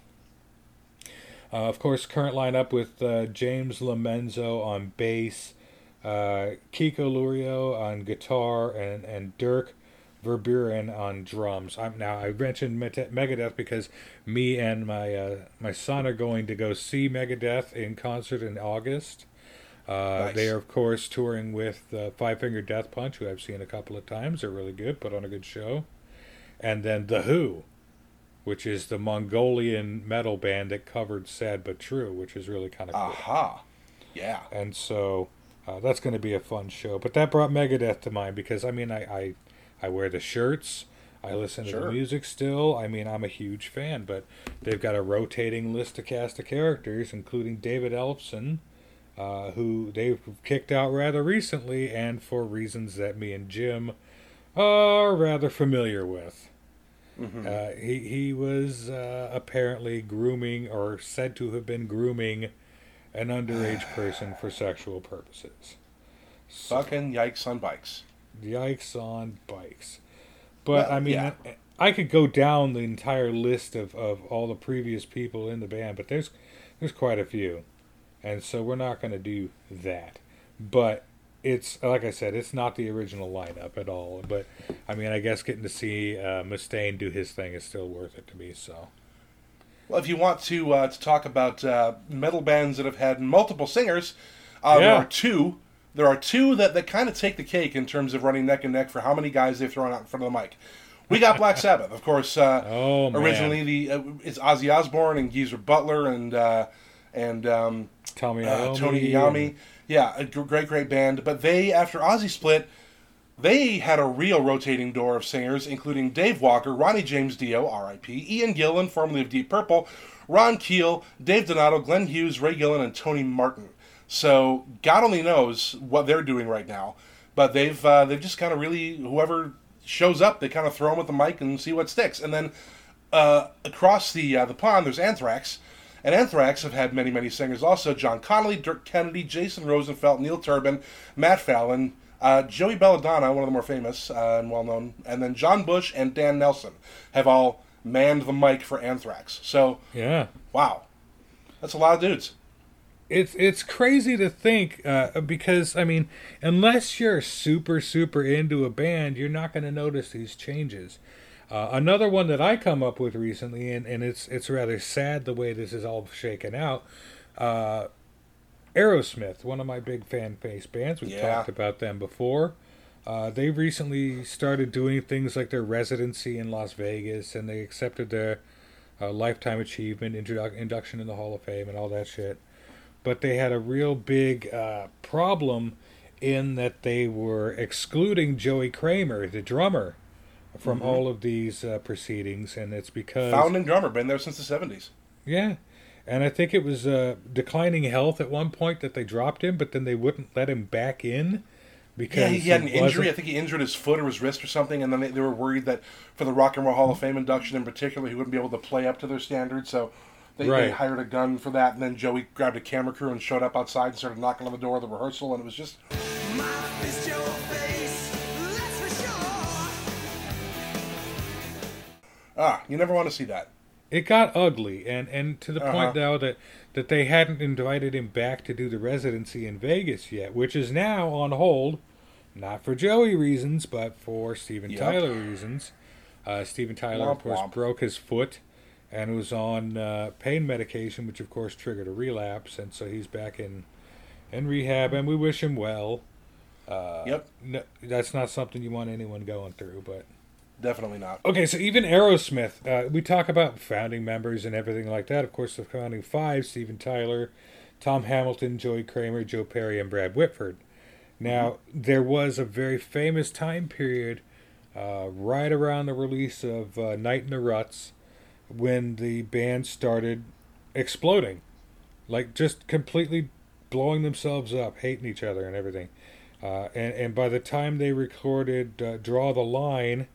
uh, of course, current lineup with uh, James LoMenzo on bass, uh, Kiko Loureiro on guitar, and and Dirk Verbeuren on drums. I'm now I mentioned Megadeth because me and my uh, my son are going to go see Megadeth in concert in August. Uh, Nice. They are, of course, touring with uh, Five Finger Death Punch, who I've seen a couple of times. They're really good, put on a good show. And then The Hu, which is the Mongolian metal band that covered Sad But True, which is really kind of cool. Aha. Yeah. And so uh, that's going to be a fun show. But that brought Megadeth to mind because, I mean, I, I, I wear the shirts. I listen to Sure. the music still. I mean, I'm a huge fan, but they've got a rotating list of cast of characters, including David Ellefson, uh, who they've kicked out rather recently, and for reasons that me and Jim are rather familiar with. Uh, he he was uh, apparently grooming, or said to have been grooming, an underage person for sexual purposes. Fucking yikes on bikes. Yikes on bikes. But Well, I mean, yeah. I could go down the entire list of, of all the previous people in the band, but there's there's quite a few, and so we're not going to do that. But it's like I said, it's not the original lineup at all. But I mean, I guess getting to see uh, Mustaine do his thing is still worth it to me. So Well, if you want to uh, to talk about uh, metal bands that have had multiple singers, uh, there are two. There are two that, that kind of take the cake in terms of running neck and neck for how many guys they've thrown out in front of the mic. We got Black Sabbath, of course. Uh, Oh, man. originally the uh, it's Ozzy Osbourne and Geezer Butler and uh, and um, Tommy uh, Tony Iommi. Yeah, a great, great band. But they, after Ozzy split, they had a real rotating door of singers, including Dave Walker, Ronnie James Dio, R.I.P., Ian Gillan, formerly of Deep Purple, Ron Keel, Dave Donato, Glenn Hughes, Ray Gillen, and Tony Martin. So God only knows what they're doing right now. But they've uh, they've just kind of really whoever shows up, they kind of throw them with the mic and see what sticks. And then uh, across the uh, the pond, there's Anthrax, and Anthrax have had many many singers. Also, John Connelly, Dirk Kennedy, Jason Rosenfeld, Neil Turbin, Matt Fallon, uh, Joey Belladonna, one of the more famous uh, and well known, and then John Bush and Dan Nelson have all manned the mic for Anthrax. So Yeah. wow, that's a lot of dudes. it's it's crazy to think uh, because I mean, unless you're super super into a band, you're not going to notice these changes. Uh, another one that I come up with recently, and, and it's it's rather sad the way this is all shaken out. Uh, Aerosmith, one of my big fan base bands. We've Yeah. talked about them before. Uh, they recently started doing things like their residency in Las Vegas, and they accepted their uh, lifetime achievement introdu- induction in the Hall of Fame and all that shit. But they had a real big uh, problem in that they were excluding Joey Kramer, the drummer, from all of these uh, proceedings, and it's because Founding drummer, been there since the seventies. yeah, and I think it was uh, declining health at one point that they dropped him, but then they wouldn't let him back in because Yeah, he had an it injury. I think he injured his foot or his wrist or something, and then they, they were worried that for the Rock and Roll Hall of Fame induction in particular, he wouldn't be able to play up to their standards. So they, they hired a gun for that, and then Joey grabbed a camera crew and showed up outside and started knocking on the door of the rehearsal, and it was just ah, you never want to see that. it got ugly, and and to the Uh-huh. point now that that they hadn't invited him back to do the residency in Vegas yet, which is now on hold, not for Joey reasons, but for Steven Yep. Tyler reasons. Uh, Steven Tyler, of course, womp. broke his foot and was on uh, pain medication, which of course triggered a relapse, and so he's back in in rehab, and we wish him well. Uh, Yep. No, that's not something you want anyone going through, but Definitely not. Okay, so even Aerosmith, uh, we talk about founding members and everything like that. Of course, the founding five: Steven Tyler, Tom Hamilton, Joey Kramer, Joe Perry, and Brad Whitford. Now, there was a very famous time period uh, right around the release of uh, Night in the Ruts when the band started exploding, like just completely blowing themselves up, hating each other, and everything. Uh, and, and by the time they recorded uh, Draw the Line,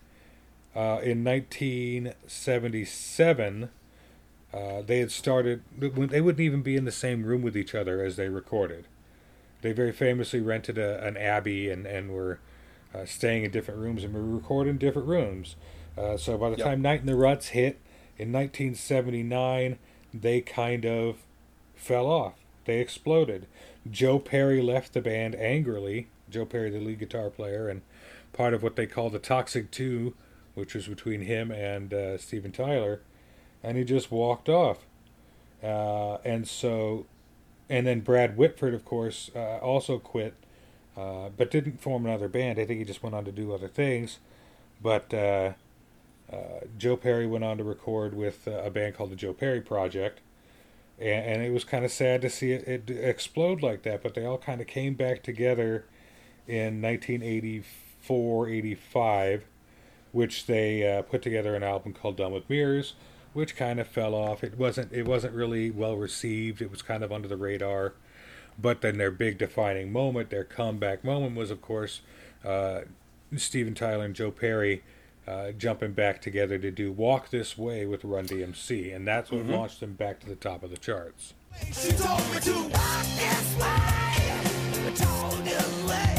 uh, in 1977, uh, they had started. They wouldn't even be in the same room with each other as they recorded. They very famously rented a, an abbey and and were uh, staying in different rooms and were recording in different rooms. Uh, so by the Yep. time Night in the Ruts hit in 1979, they kind of fell off. They exploded. Joe Perry left the band angrily. Joe Perry, the lead guitar player, and part of what they call the Toxic Two, which was between him and uh, Steven Tyler, and he just walked off. Uh, and so, and then Brad Whitford, of course, uh, also quit, uh, but didn't form another band. I think he just went on to do other things. But uh, uh, Joe Perry went on to record with a band called the Joe Perry Project. And, and it was kind of sad to see it, it explode like that, but they all kind of came back together in 1984 85 which they uh, put together an album called Done with Mirrors, which kind of fell off. It wasn't it wasn't really well received. It was kind of under the radar. But then their big defining moment, their comeback moment, was of course uh, Steven Tyler and Joe Perry uh, jumping back together to do "Walk This Way" with Run DMC, and that's what launched them back to the top of the charts. She told me to walk this way, told this way,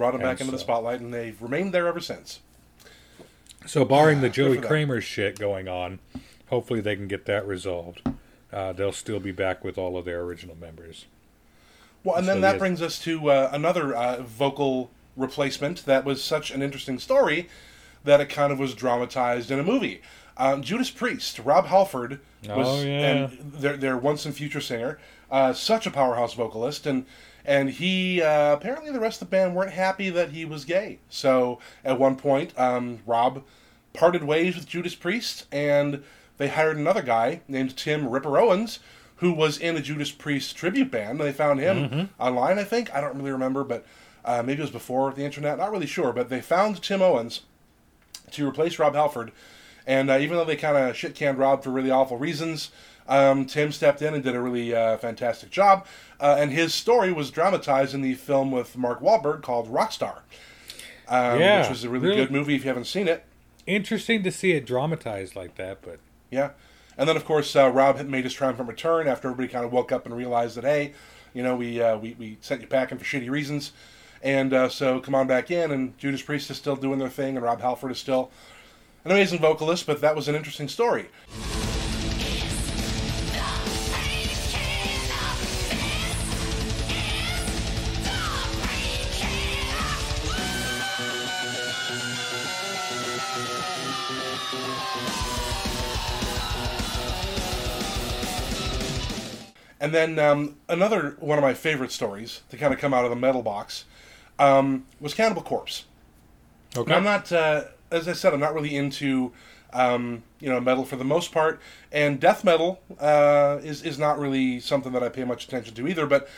Brought him back And into the spotlight, and they've remained there ever since. So, barring the Joey. Kramer shit going on, hopefully they can get that resolved. Uh, they'll still be back with all of their original members. Well, and then So, that yes. brings us to uh, another uh, vocal replacement that was such an interesting story that it kind of was dramatized in a movie. Um, Judas Priest, Rob Halford was Oh, yeah. and their their once and future singer, uh, such a powerhouse vocalist, and and he uh, apparently the rest of the band weren't happy that he was gay. So at one point, um, Rob parted ways with Judas Priest, and they hired another guy named Tim Ripper Owens, who was in a Judas Priest tribute band. They found him online, I think. I don't really remember, but uh, maybe it was before the internet. Not really sure, but they found Tim Owens to replace Rob Halford. And uh, even though they kind of shit canned Rob for really awful reasons, um, Tim stepped in and did a really uh, fantastic job. Uh, and his story was dramatized in the film with Mark Wahlberg called Rockstar, um, Yeah, which was a really, really- good movie if you haven't seen it. Interesting to see it dramatized like that, but Yeah. And then, of course, uh, Rob had made his triumphant return after everybody kind of woke up and realized that, hey, you know, we uh, we, we sent you packing for shitty reasons. And uh, so come on back in. And Judas Priest is still doing their thing, and Rob Halford is still an amazing vocalist, but that was an interesting story. And then um, another one of my favorite stories to kind of come out of the metal box um, was Cannibal Corpse. Okay. And I'm not. Uh, as I said, I'm not really into, um, you know, metal for the most part, and death metal uh, is is not really something that I pay much attention to either. But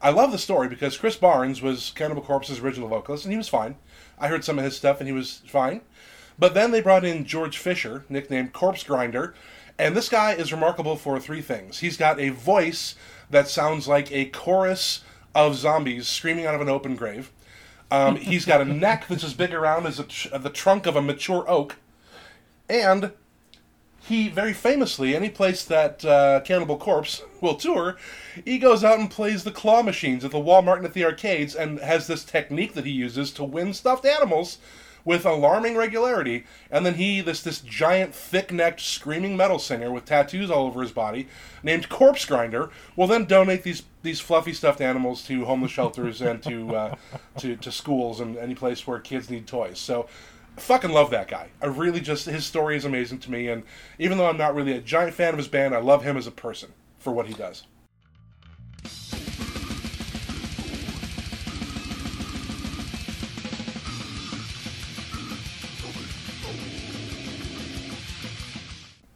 I love the story because Chris Barnes was Cannibal Corpse's original vocalist, and he was fine. I heard some of his stuff, and he was fine. But then they brought in George Fisher, nicknamed Corpse Grinder, and this guy is remarkable for three things. He's got a voice that sounds like a chorus of zombies screaming out of an open grave. Um, he's got a neck that's as big around as tr- the trunk of a mature oak, and he very famously, any place that uh, Cannibal Corpse will tour, he goes out and plays the claw machines at the Walmart and at the arcades, and has this technique that he uses to win stuffed animals with alarming regularity. And then he, this this giant, thick-necked, screaming metal singer with tattoos all over his body, named Corpse Grinder, will then donate these these fluffy stuffed animals to homeless shelters and to uh, to to schools and any place where kids need toys. So. Fucking love that guy. I really just his story is amazing to me, and even though I'm not really a giant fan of his band, I love him as a person for what he does.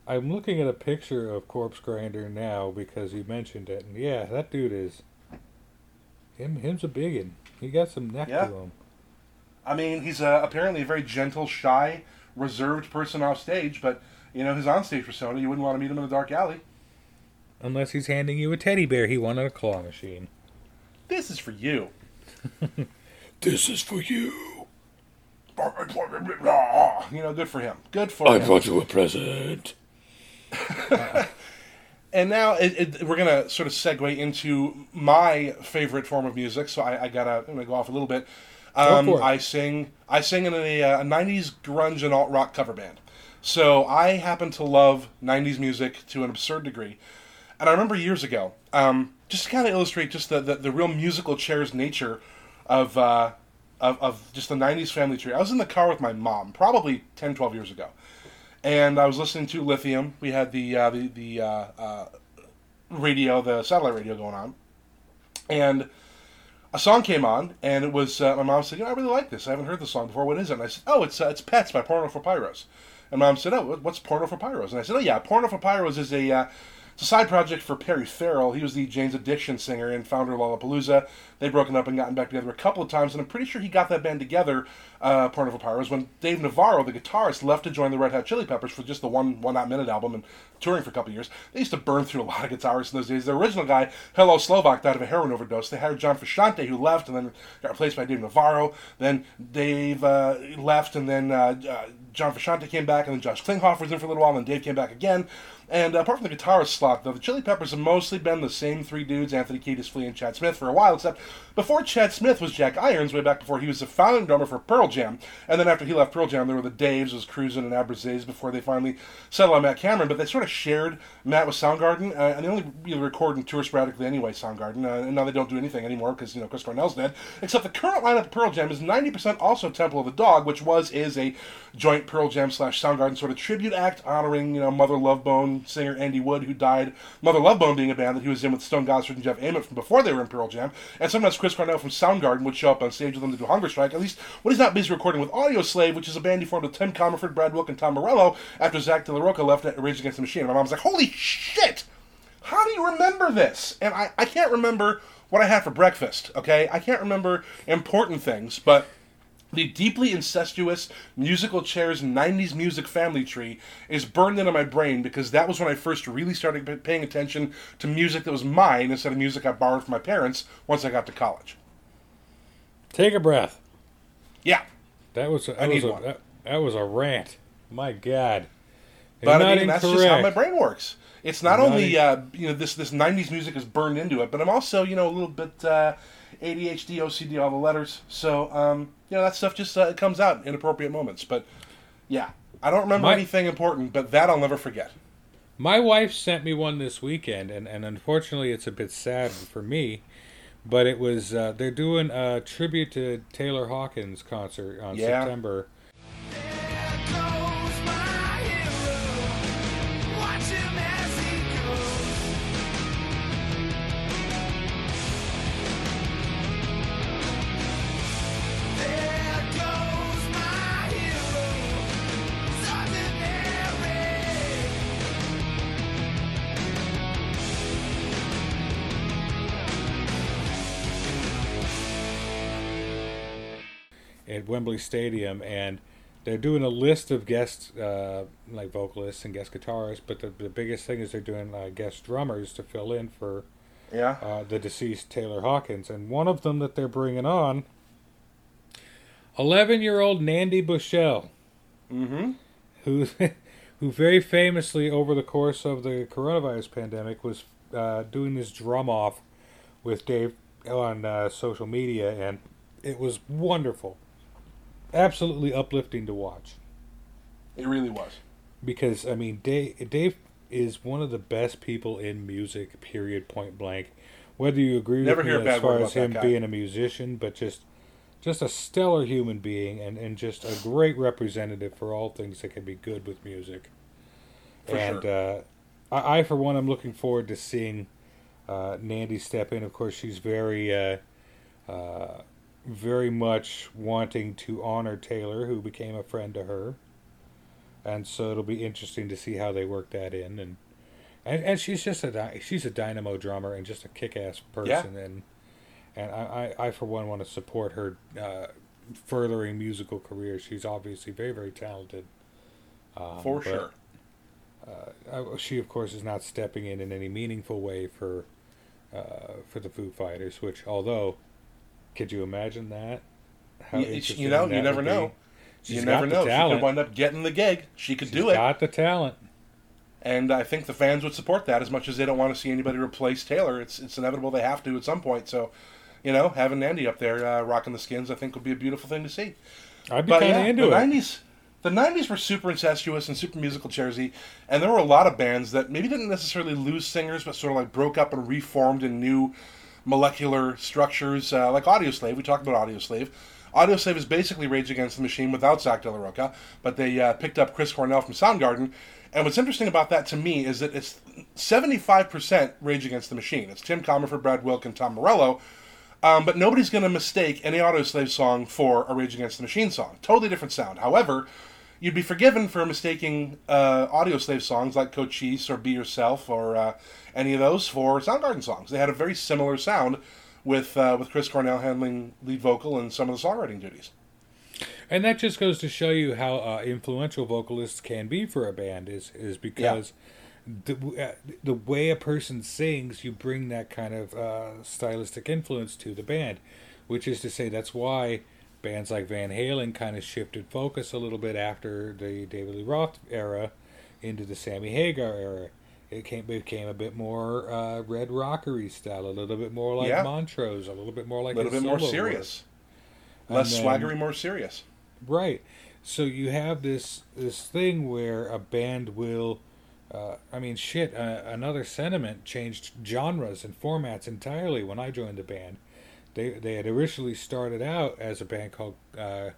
I'm looking at a picture of Corpse Grinder now because you mentioned it, and yeah, that dude is him. Him's a biggin. He got some neck Yeah. to him. I mean, he's uh, apparently a very gentle, shy, reserved person off stage, but you know his onstage persona, you wouldn't want to meet him in a dark alley. Unless he's handing you a teddy bear he won at a claw machine. This is for you. This is for you. You know, good for him. Good for I him. brought you a present. And now it, it, we're gonna sort of segue into my favorite form of music. So I, I gotta I'm gonna go off a little bit. Um. I sing I sing in a, a '90s grunge and alt rock cover band. So I happen to love '90s music to an absurd degree. And I remember years ago, um, just to kind of illustrate just the, the, the real musical chairs nature of, uh, of of just the '90s family tree. I was in the car with my mom, probably 10, 12 years ago, and I was listening to Lithium. We had the uh, the the uh, uh, radio, the satellite radio going on, and a song came on, and it was uh, my mom said, "You know, I really like this. I haven't heard the song before. What is it?" And I said, "Oh, it's uh, it's Pets by Porno for Pyros." And mom said, "Oh, what's Porno for Pyros?" And I said, "Oh yeah, Porno for Pyros is a uh, it's a side project for Perry Farrell. He was the Jane's Addiction singer and founder of Lollapalooza. They've broken up and gotten back together a couple of times, and I'm pretty sure he got that band together, uh, Porno for Pyros, when Dave Navarro, the guitarist, left to join the Red Hot Chili Peppers for just the one one Hot Minute album and touring for a couple of years. They used to burn through a lot of guitarists in those days. The original guy, Hillel Slovak, died of a heroin overdose. They hired John Frusciante, who left and then got replaced by Dave Navarro. Then Dave uh, left, and then uh, uh, John Frusciante came back, and then Josh Klinghoffer was in for a little while, and then Dave came back again. And apart from the guitarist slot, though, the Chili Peppers have mostly been the same three dudes, Anthony Kiedis, Flea, and Chad Smith, for a while, except before Chad Smith was Jack Irons, way back before he was the founding drummer for Pearl Jam. And then after he left Pearl Jam, there were the Daves, was Krusen and Abbruzzese before they finally settled on Matt Cameron. But they sort of shared Matt with Soundgarden, uh, and they only really record and tour sporadically anyway, Soundgarden. Uh, and now they don't do anything anymore because, you know, Chris Cornell's dead. Except the current lineup of Pearl Jam is 90% also Temple of the Dog, which was, is a joint Pearl Jam slash Soundgarden sort of tribute act honoring, you know, Mother Love Bone singer Andy Wood, who died. Mother Love Bone being a band that he was in with Stone Gossard and Jeff Ament from before they were in Pearl Jam. And sometimes Chris Cornell from Soundgarden would show up on stage with them to do Hunger Strike. At least when he's not busy recording with Audioslave, which is a band he formed with Tim Commerford, Brad Wilk, and Tom Morello after Zach De left at Rage Against the Machine. My mom's like, holy shit! How do you remember this? And I, I can't remember what I had for breakfast, okay? I can't remember important things, but the deeply incestuous musical chairs 90s music family tree is burned into my brain because that was when I first really started paying attention to music that was mine instead of music I borrowed from my parents once I got to college. Take a breath. Yeah. That was a, that I was need a, one. That, that was a rant. My God. But I mean, that's just how my brain works. It's not not only in- uh, you know this this '90s music is burned into it, but I'm also you know a little bit uh, ADHD, OCD, all the letters. So um, you know that stuff just uh, comes out in appropriate moments. But yeah, I don't remember My- anything important, but that I'll never forget. My wife sent me one this weekend, and, and unfortunately, it's a bit sad for me. But it was uh, they're doing a tribute to Taylor Hawkins concert on Yeah. September. At Wembley Stadium, and they're doing a list of guest uh, like vocalists and guest guitarists. But the, the biggest thing is they're doing uh, guest drummers to fill in for Yeah. uh, the deceased Taylor Hawkins, and one of them that they're bringing on, eleven-year-old Nandi Bushell, mm-hmm. who who very famously over the course of the coronavirus pandemic was uh, doing this drum off with Dave on uh, social media, and it was wonderful, absolutely uplifting to watch. It really was. Because I mean, Dave Dave is one of the best people in music. Period. Point blank. Whether you agree Never with me as far as him being a musician, but just just a stellar human being and, and just a great representative for all things that can be good with music. For and sure. uh, I, I, for one, I'm looking forward to seeing uh, Nandi step in. Of course, she's very, uh, uh, very much wanting to honor Taylor, who became a friend to her, and so it'll be interesting to see how they work that in. And and, and she's just a she's a dynamo drummer and just a kick-ass person. And and I, I, I for one want to support her uh, furthering musical career. She's obviously very very talented. Um, For sure. uh, she of course is not stepping in in any meaningful way for uh, for the Foo Fighters. Which, although, could you imagine that? How You- you know, you never know. She's you got never the know. She talent. could wind up getting the gig. She could She's do it. Got the talent. And I think the fans would support that as much as they don't want to see anybody replace Taylor. It's it's inevitable they have to at some point. So, you know, having Nandi up there uh, rocking the skins, I think would be a beautiful thing to see. I'd be kind of yeah, into the it. '90s, the '90s were super incestuous and super musical chairsy, and there were a lot of bands that maybe didn't necessarily lose singers, but sort of like broke up and reformed in new molecular structures, uh, like Audioslave. We talked about Audioslave. Audioslave is basically Rage Against the Machine without Zack de la Rocha, but they uh, picked up Chris Cornell from Soundgarden. And what's interesting about that to me is that it's 75% Rage Against the Machine. It's Tim Commerford, Brad Wilk, and Tom Morello. Um, but nobody's going to mistake any Audioslave song for a Rage Against the Machine song. Totally different sound. However, you'd be forgiven for mistaking uh, Audioslave songs like Cochise or Be Yourself or uh, any of those for Soundgarden songs. They had a very similar sound with uh, with Chris Cornell handling lead vocal and some of the songwriting duties. And that just goes to show you how uh, influential vocalists can be for a band is is because the uh, the way a person sings, you bring that kind of uh, stylistic influence to the band, which is to say that's why bands like Van Halen kind of shifted focus a little bit after the David Lee Roth era into the Sammy Hagar era. It came became a bit more uh, red rockery style, a little bit more like Yeah. Montrose, a little bit more like A little bit more work. serious, And less then- swaggery, more serious. Right. So you have this this thing where a band will, uh, I mean, shit. Uh, another sentiment changed genres and formats entirely when I joined the band. They they had originally started out as a band called uh,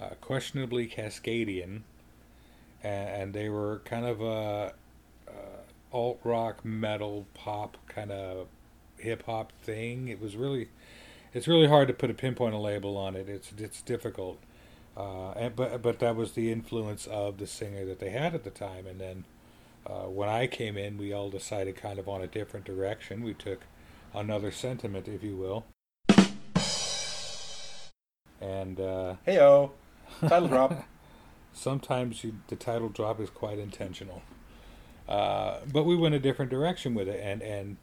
uh, Questionably Cascadian, and, and they were kind of a alt rock metal pop kind of hip hop thing. It was really it's really hard to put a pinpoint a label on it. It's it's difficult. Uh, and, but but that was the influence of the singer that they had at the time. And then uh, when I came in, we all decided kind of on a different direction. We took another sentiment, if you will. And uh, Heyo, title drop. sometimes you, the title drop is quite intentional. Uh, but we went a different direction with it, and and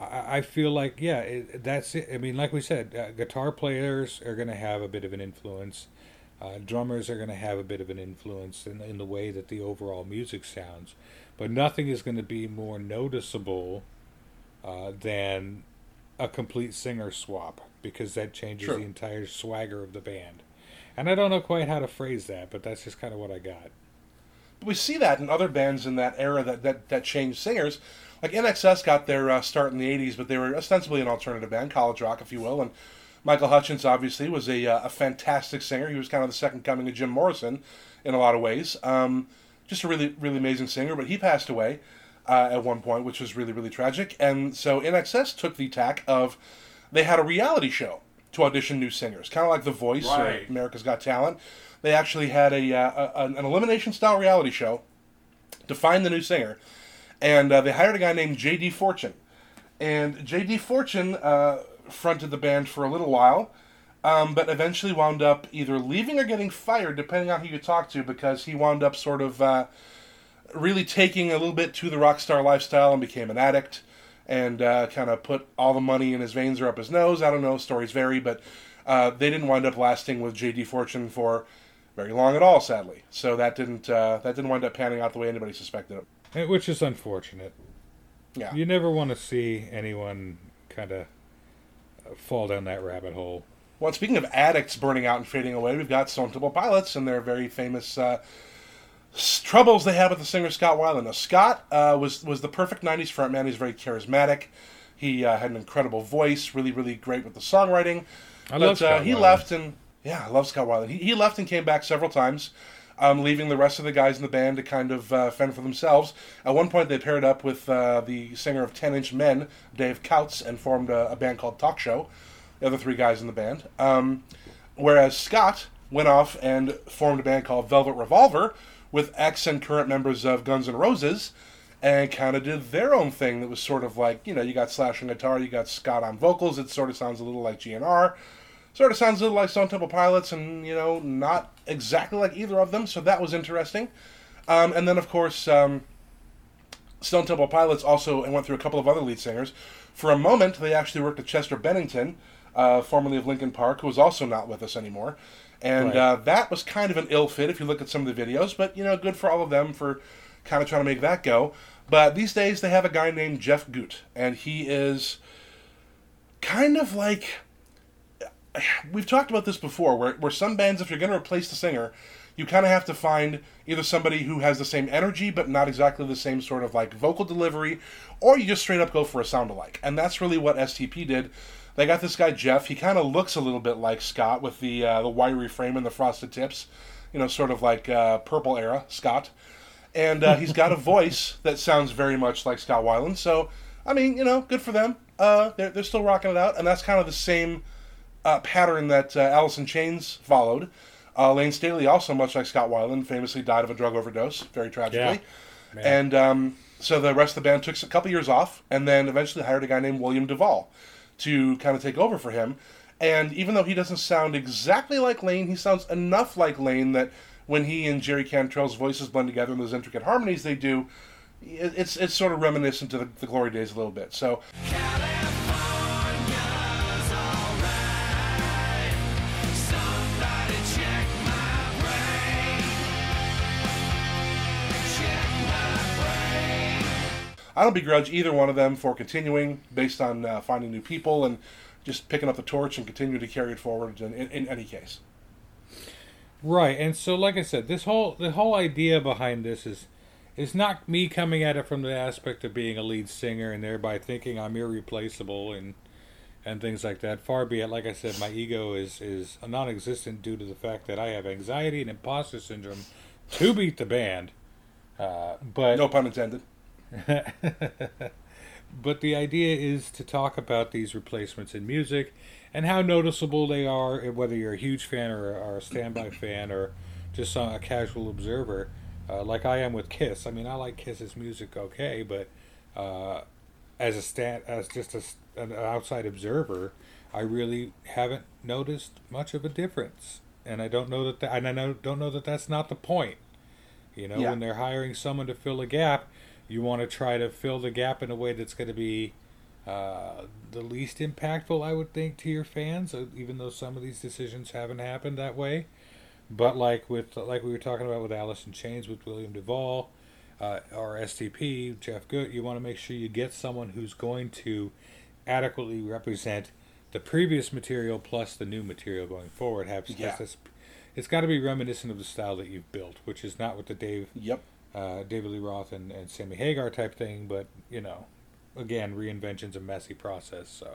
I, I feel like yeah, it, that's it. I mean, like we said, uh, guitar players are going to have a bit of an influence. Uh, drummers are going to have a bit of an influence in, in the way that the overall music sounds, but nothing is going to be more noticeable uh, than a complete singer swap because that changes the entire swagger of the band. And I don't know quite how to phrase that, but that's just kind of what I got. But we see that in other bands in that era that, that, that changed singers. Like INXS got their uh, start in the 80s, but they were ostensibly an alternative band, college rock, if you will. And Michael Hutchence, obviously, was a, uh, a fantastic singer. He was kind of the second coming of Jim Morrison in a lot of ways. Um, just a really, really amazing singer, but he passed away uh, at one point, which was really, really tragic. And so INXS took the tack of they had a reality show to audition new singers, kind of like The Voice Right. or America's Got Talent. They actually had a, uh, a an elimination style reality show to find the new singer, and uh, they hired a guy named J.D. Fortune, and J.D. Fortune uh, fronted the band for a little while, um, but eventually wound up either leaving or getting fired, depending on who you talk to, because he wound up sort of uh, really taking a little bit to the rock star lifestyle and became an addict and uh, kind of put all the money in his veins or up his nose. I don't know, stories vary, but uh, they didn't wind up lasting with JD Fortune for very long at all, sadly. So that didn't uh, that didn't wind up panning out the way anybody suspected it. Eh, Which is unfortunate. Yeah. You never want to see anyone kind of fall down that rabbit hole. Well, speaking of addicts burning out and fading away, we've got Stone Temple Pilots and their very famous uh, troubles they had with the singer Scott Weiland. Now, Scott uh, was was the perfect '90s frontman. He's very charismatic. He uh, had an incredible voice, really, really great with the songwriting. I but love uh, Scott he Weiland. left and yeah, I love Scott Weiland. He, he left and came back several times, um, leaving the rest of the guys in the band to kind of uh, fend for themselves. At one point, they paired up with uh, the singer of Ten Inch Men, Dave Coutts, and formed a, a band called Talk Show. The other three guys in the band. Um, whereas Scott went off and formed a band called Velvet Revolver with ex and current members of Guns N' Roses and kind of did their own thing that was sort of like, you know, you got Slash on guitar, you got Scott on vocals, it sort of sounds a little like GNR, sort of sounds a little like Stone Temple Pilots, and, you know, not exactly like either of them, so that was interesting. Um, and then, of course, um, Stone Temple Pilots also went through a couple of other lead singers. For a moment, they actually worked with Chester Bennington, uh, formerly of Linkin Park, who is also not with us anymore. And Right. uh, that was kind of an ill fit if you look at some of the videos, but you know, good for all of them for kind of trying to make that go. But these days, they have a guy named Jeff Gutt, and he is kind of like we've talked about this before, where, where some bands, if you're going to replace the singer, you kind of have to find either somebody who has the same energy but not exactly the same sort of like vocal delivery, or you just straight up go for a sound alike. And that's really what STP did. They got this guy Jeff. He kind of looks a little bit like Scott with the uh, the wiry frame and the frosted tips, you know, sort of like uh, purple era Scott. And uh, he's got a voice that sounds very much like Scott Weiland. So, I mean, you know, good for them. Uh, they're, they're still rocking it out, and that's kind of the same uh, pattern that uh, in Chains followed. Uh, Layne Staley, also much like Scott Weiland, famously died of a drug overdose, very tragically. Man. And um, so the rest of the band took a couple years off, and then eventually hired a guy named William Duvall to kind of take over for him. And even though he doesn't sound exactly like Lane, he sounds enough like Lane that when he and Jerry Cantrell's voices blend together in those intricate harmonies they do, it's it's sort of reminiscent to the, the glory days a little bit. So I don't begrudge either one of them for continuing based on uh, finding new people and just picking up the torch and continue to carry it forward in, in, in any case. Right, and so like I said, this whole the whole idea behind this is is not me coming at it from the aspect of being a lead singer and thereby thinking I'm irreplaceable and and things like that. Far be it. Like I said, my ego is is non-existent due to the fact that I have anxiety and imposter syndrome to beat the band. Uh, but No pun intended. but the idea is to talk about these replacements in music and how noticeable they are, whether you're a huge fan or, or a standby fan or just a, a casual observer, uh, like I am with Kiss. I mean, I like Kiss's music okay, but uh, as a stand, as just a, an outside observer, I really haven't noticed much of a difference, and I don't know that, that and I know, don't know that that's not the point. You know, Yeah. when they're hiring someone to fill a gap, you want to try to fill the gap in a way that's going to be uh, the least impactful, I would think, to your fans. uh, Even though some of these decisions haven't happened that way, but like with like we were talking about with Alice in Chains with William Duvall, uh, or STP Jeff Gutt, you want to make sure you get someone who's going to adequately represent the previous material plus the new material going forward. Have Yeah. it's, it's got to be reminiscent of the style that you've built, which is not what the Dave Yep. Uh, David Lee Roth and, and Sammy Hagar type thing, but you know, again, reinvention's a messy process. So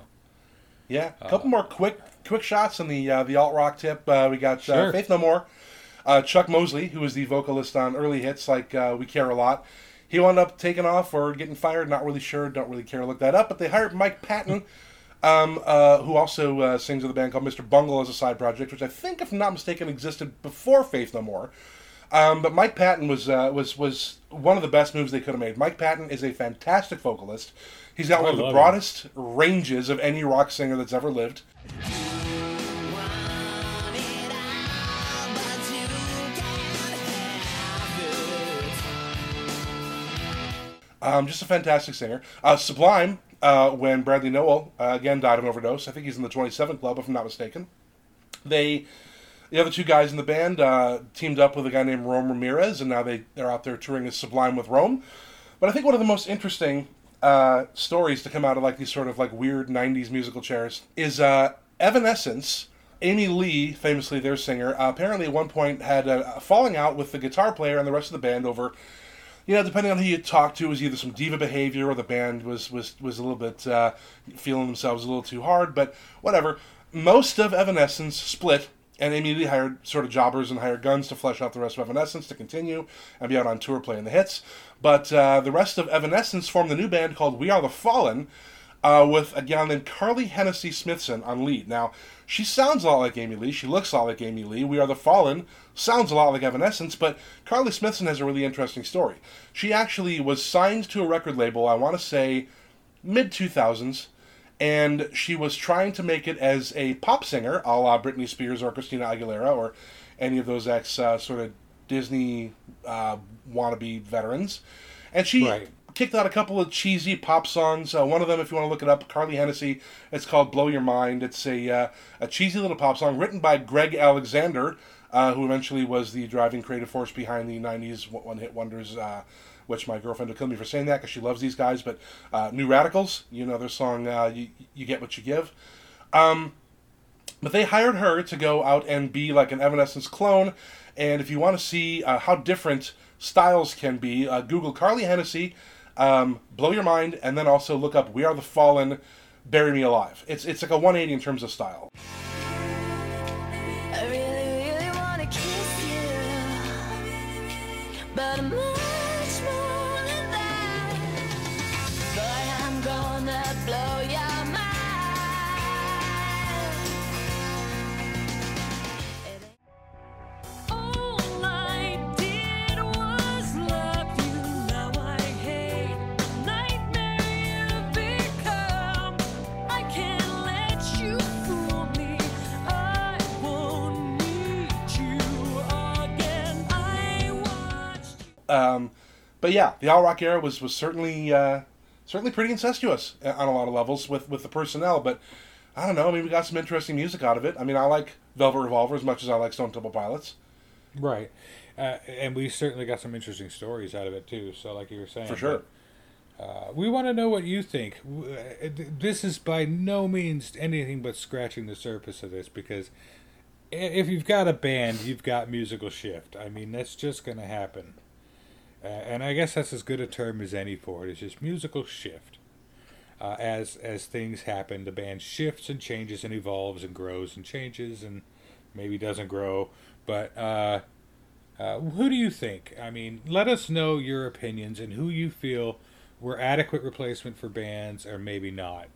Yeah, a couple more quick quick shots on the uh, the alt rock tip. Uh, we got uh, Sure. Faith No More, uh, Chuck Mosley, who was the vocalist on early hits like uh, We Care a Lot. He wound up taking off or getting fired. Not really sure. Don't really care to look that up. But they hired Mike Patton, um, uh, who also uh, sings with a band called Mr. Bungle as a side project, which I think, if I'm not mistaken, existed before Faith No More. Um, but Mike Patton was uh, was was one of the best moves they could have made. Mike Patton is a fantastic vocalist. He's got oh, I one of the broadest him. ranges of any rock singer that's ever lived. Um, just a fantastic singer. Uh, Sublime, uh, when Bradley Nowell uh, again died of overdose, I think he's in the 27 Club, if I'm not mistaken. They the other two guys in the band, uh, teamed up with a guy named Rome Ramirez, and now they they're out there touring as Sublime with Rome. But I think one of the most interesting uh, stories to come out of like these sort of like weird 90s musical chairs is uh, Evanescence. Amy Lee, famously their singer, uh, apparently at one point had a, falling out with the guitar player and the rest of the band over you know, depending on who you talk to, it was either some diva behavior or the band was was was a little bit uh, feeling themselves a little too hard. But whatever. Most of Evanescence split and immediately hired sort of jobbers and hired guns to flesh out the rest of Evanescence to continue and be out on tour playing the hits. But uh, the rest of Evanescence formed a new band called We Are the Fallen. Uh, with a gal named Carly Hennessy Smithson on lead. Now, she sounds a lot like Amy Lee. She looks a lot like Amy Lee. We Are the Fallen sounds a lot like Evanescence, but Carly Smithson has a really interesting story. She actually was signed to a record label, I want to say mid 2000s, and she was trying to make it as a pop singer, a la Britney Spears or Christina Aguilera or any of those ex uh, sort of Disney uh, wannabe veterans. And she Right. kicked out a couple of cheesy pop songs. Uh, one of them, if you want to look it up, Carly Hennessy. It's called "Blow Your Mind." It's a uh, a cheesy little pop song written by Greg Alexander, uh, who eventually was the driving creative force behind the '90s one hit wonders. Which my girlfriend will kill me for saying that because she loves these guys. But uh, New Radicals, you know their song uh, you, "You Get What You Give." But they hired her to go out and be like an Evanescence clone. And if you want to see uh, how different styles can be, uh, Google Carly Hennessy, um, blow your mind, and then also look up "We Are the Fallen," "Bury Me Alive." It's it's like a 180 in terms of style. But I'm Um, but yeah, the All Rock era was was certainly uh, certainly pretty incestuous on a lot of levels with with the personnel. But I don't know. I mean, we got some interesting music out of it. I mean, I like Velvet Revolver as much as I like Stone Temple Pilots. Right. Uh, and we certainly got some interesting stories out of it too. So, like you were saying, For sure. Uh, we want to know what you think. Uh, This is by no means anything but scratching the surface of this because if you've got a band, you've got musical shift. I mean, that's just going to happen. Uh, and I guess that's as good a term as any for it. It's just musical shift. Uh, as as things happen, the band shifts and changes and evolves and grows and changes and maybe doesn't grow. But uh, uh, who do you think? I mean, let us know your opinions and who you feel were adequate replacement for bands or maybe not.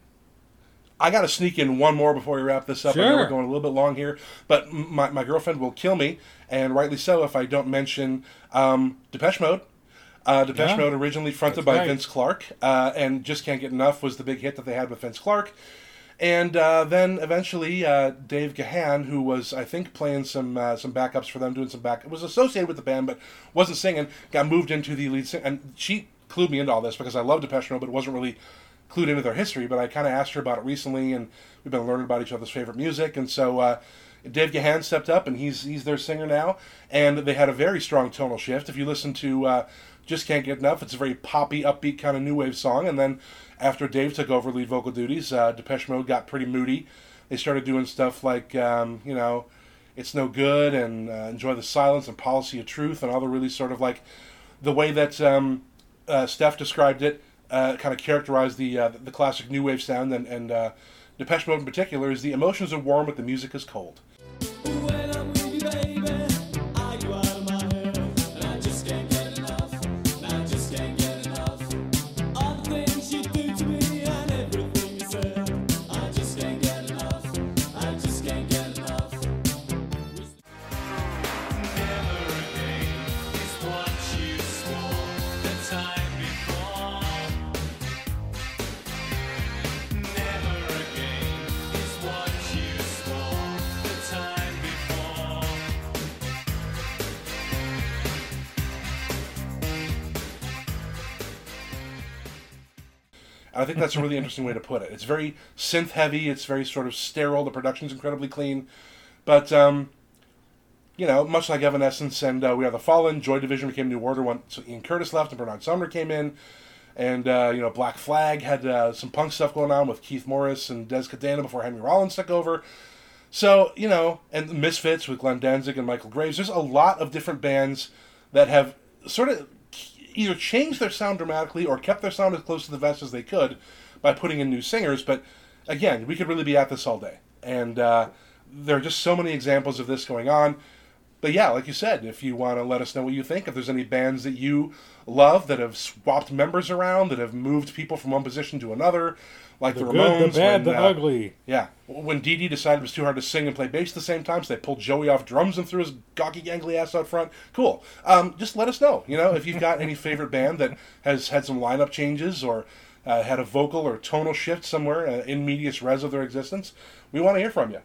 I got to sneak in one more before we wrap this up. I know Sure. we're going a little bit long here, but my, my girlfriend will kill me, and rightly so, if I don't mention um, Depeche Mode. Uh, Depeche Yeah. Mode, originally fronted That's by right. Vince Clarke, uh, and Just Can't Get Enough was the big hit that they had with Vince Clarke. And uh, then eventually, uh, Dave Gahan, who was, I think, playing some uh, some backups for them, doing some back, was associated with the band but wasn't singing, got moved into the lead sing. And she clued me into all this because I love Depeche Mode, but wasn't really clued into their history. But I kind of asked her about it recently, and we've been learning about each other's favorite music. And so uh, Dave Gahan stepped up, and he's he's their singer now. And they had a very strong tonal shift. If you listen to uh, Just Can't Get Enough, it's a very poppy, upbeat kind of new wave song. And then after Dave took over lead vocal duties, uh, Depeche Mode got pretty moody. They started doing stuff like um, you know. It's no good, and uh, enjoy the silence, and policy of truth, and all the really sort of like the way that um, uh, Steph described it, uh, kind of characterized the uh, the classic new wave sound, and, and uh, Depeche Mode in particular is the emotions are warm, but the music is cold. I think that's a really interesting way to put it. It's very synth heavy. It's very sort of sterile. The production's incredibly clean, but um, you know, much like Evanescence and uh, We Are the Fallen, Joy Division became New Order once Ian Curtis left and Bernard Sumner came in. And, uh, you know, Black Flag had uh, some punk stuff going on with Keith Morris and Dez Cadena before Henry Rollins took over. So, you know, and Misfits with Glenn Danzig and Michael Graves. There's a lot of different bands that have sort of either changed their sound dramatically or kept their sound as close to the vest as they could by putting in new singers. But again, we could really be at this all day. And uh, there are just so many examples of this going on. But yeah, like you said, if you want to let us know what you think, if there's any bands that you love that have swapped members around, that have moved people from one position to another, like the, The Ramones, good, the bad, when, the uh, ugly. yeah, when Dee Dee decided it was too hard to sing and play bass at the same time, so they pulled Joey off drums and threw his gawky gangly ass out front. Cool. Um, just let us know. You know, if you've got any favorite band that has had some lineup changes or uh, had a vocal or tonal shift somewhere uh, in medias res of their existence, we want to hear from you.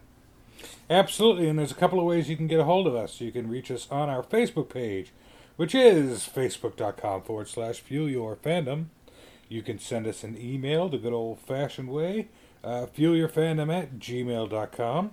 Absolutely, and there's a couple of ways you can get a hold of us. You can reach us on our Facebook page, which is facebook.com forward slash fuel your fandom. You can send us an email the good old fashioned way, uh, fuelyourfandom at gmail.com.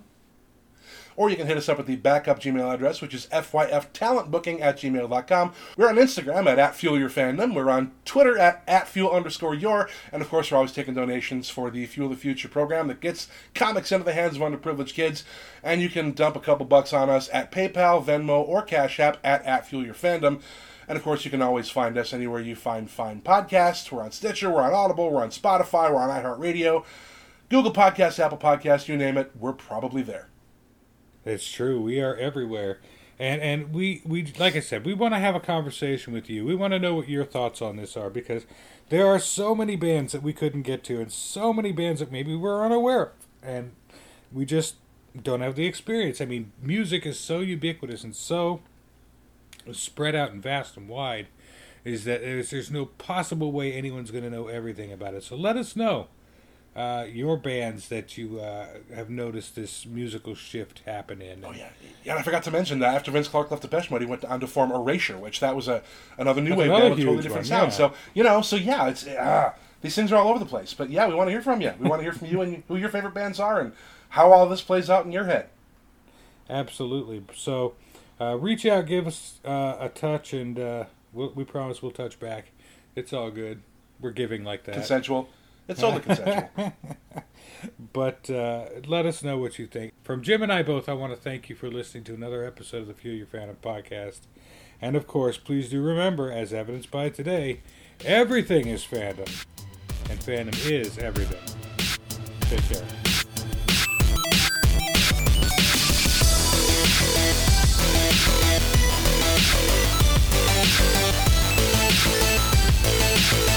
Or you can hit us up at the backup Gmail address, which is fyftalentbooking at gmail.com. We're on Instagram at, at FuelYourFandom. We're on Twitter at, at Fuel underscore your. And of course, we're always taking donations for the Fuel the Future program that gets comics into the hands of underprivileged kids. And you can dump a couple bucks on us at PayPal, Venmo, or Cash App at, at FuelYourFandom. And of course, you can always find us anywhere you find fine podcasts. We're on Stitcher, we're on Audible, we're on Spotify, we're on iHeartRadio, Google Podcasts, Apple Podcasts, you name it, we're probably there. It's true. We are everywhere. And and we, we like I said, we want to have a conversation with you. We want to know what your thoughts on this are because there are so many bands that we couldn't get to and so many bands that maybe we're unaware of. And we just don't have the experience. I mean, music is so ubiquitous and so spread out and vast and wide is that there's, there's no possible way anyone's going to know everything about it. So let us know uh, your bands that you uh, have noticed this musical shift happen in. Oh yeah, yeah. And I forgot to mention that after Vince Clarke left the Depeche Mode, he went on to form Erasure, which that was a another new That's wave another band with totally different one, sound. yeah. So you know, so yeah, it's ah, these things are all over the place. But yeah, we want to hear from you. We want to hear from you and who your favorite bands are and how all this plays out in your head. Absolutely. So uh, reach out, give us uh, a touch, and uh, we'll, we promise we'll touch back. It's all good. We're giving like that. Consensual. It's totally consensual. But uh, let us know what you think. From Jim and I both, I want to thank you for listening to another episode of the Fuel Your Fandom podcast. And of course, please do remember, as evidenced by today, everything is fandom. And fandom is everything. Take care. Thank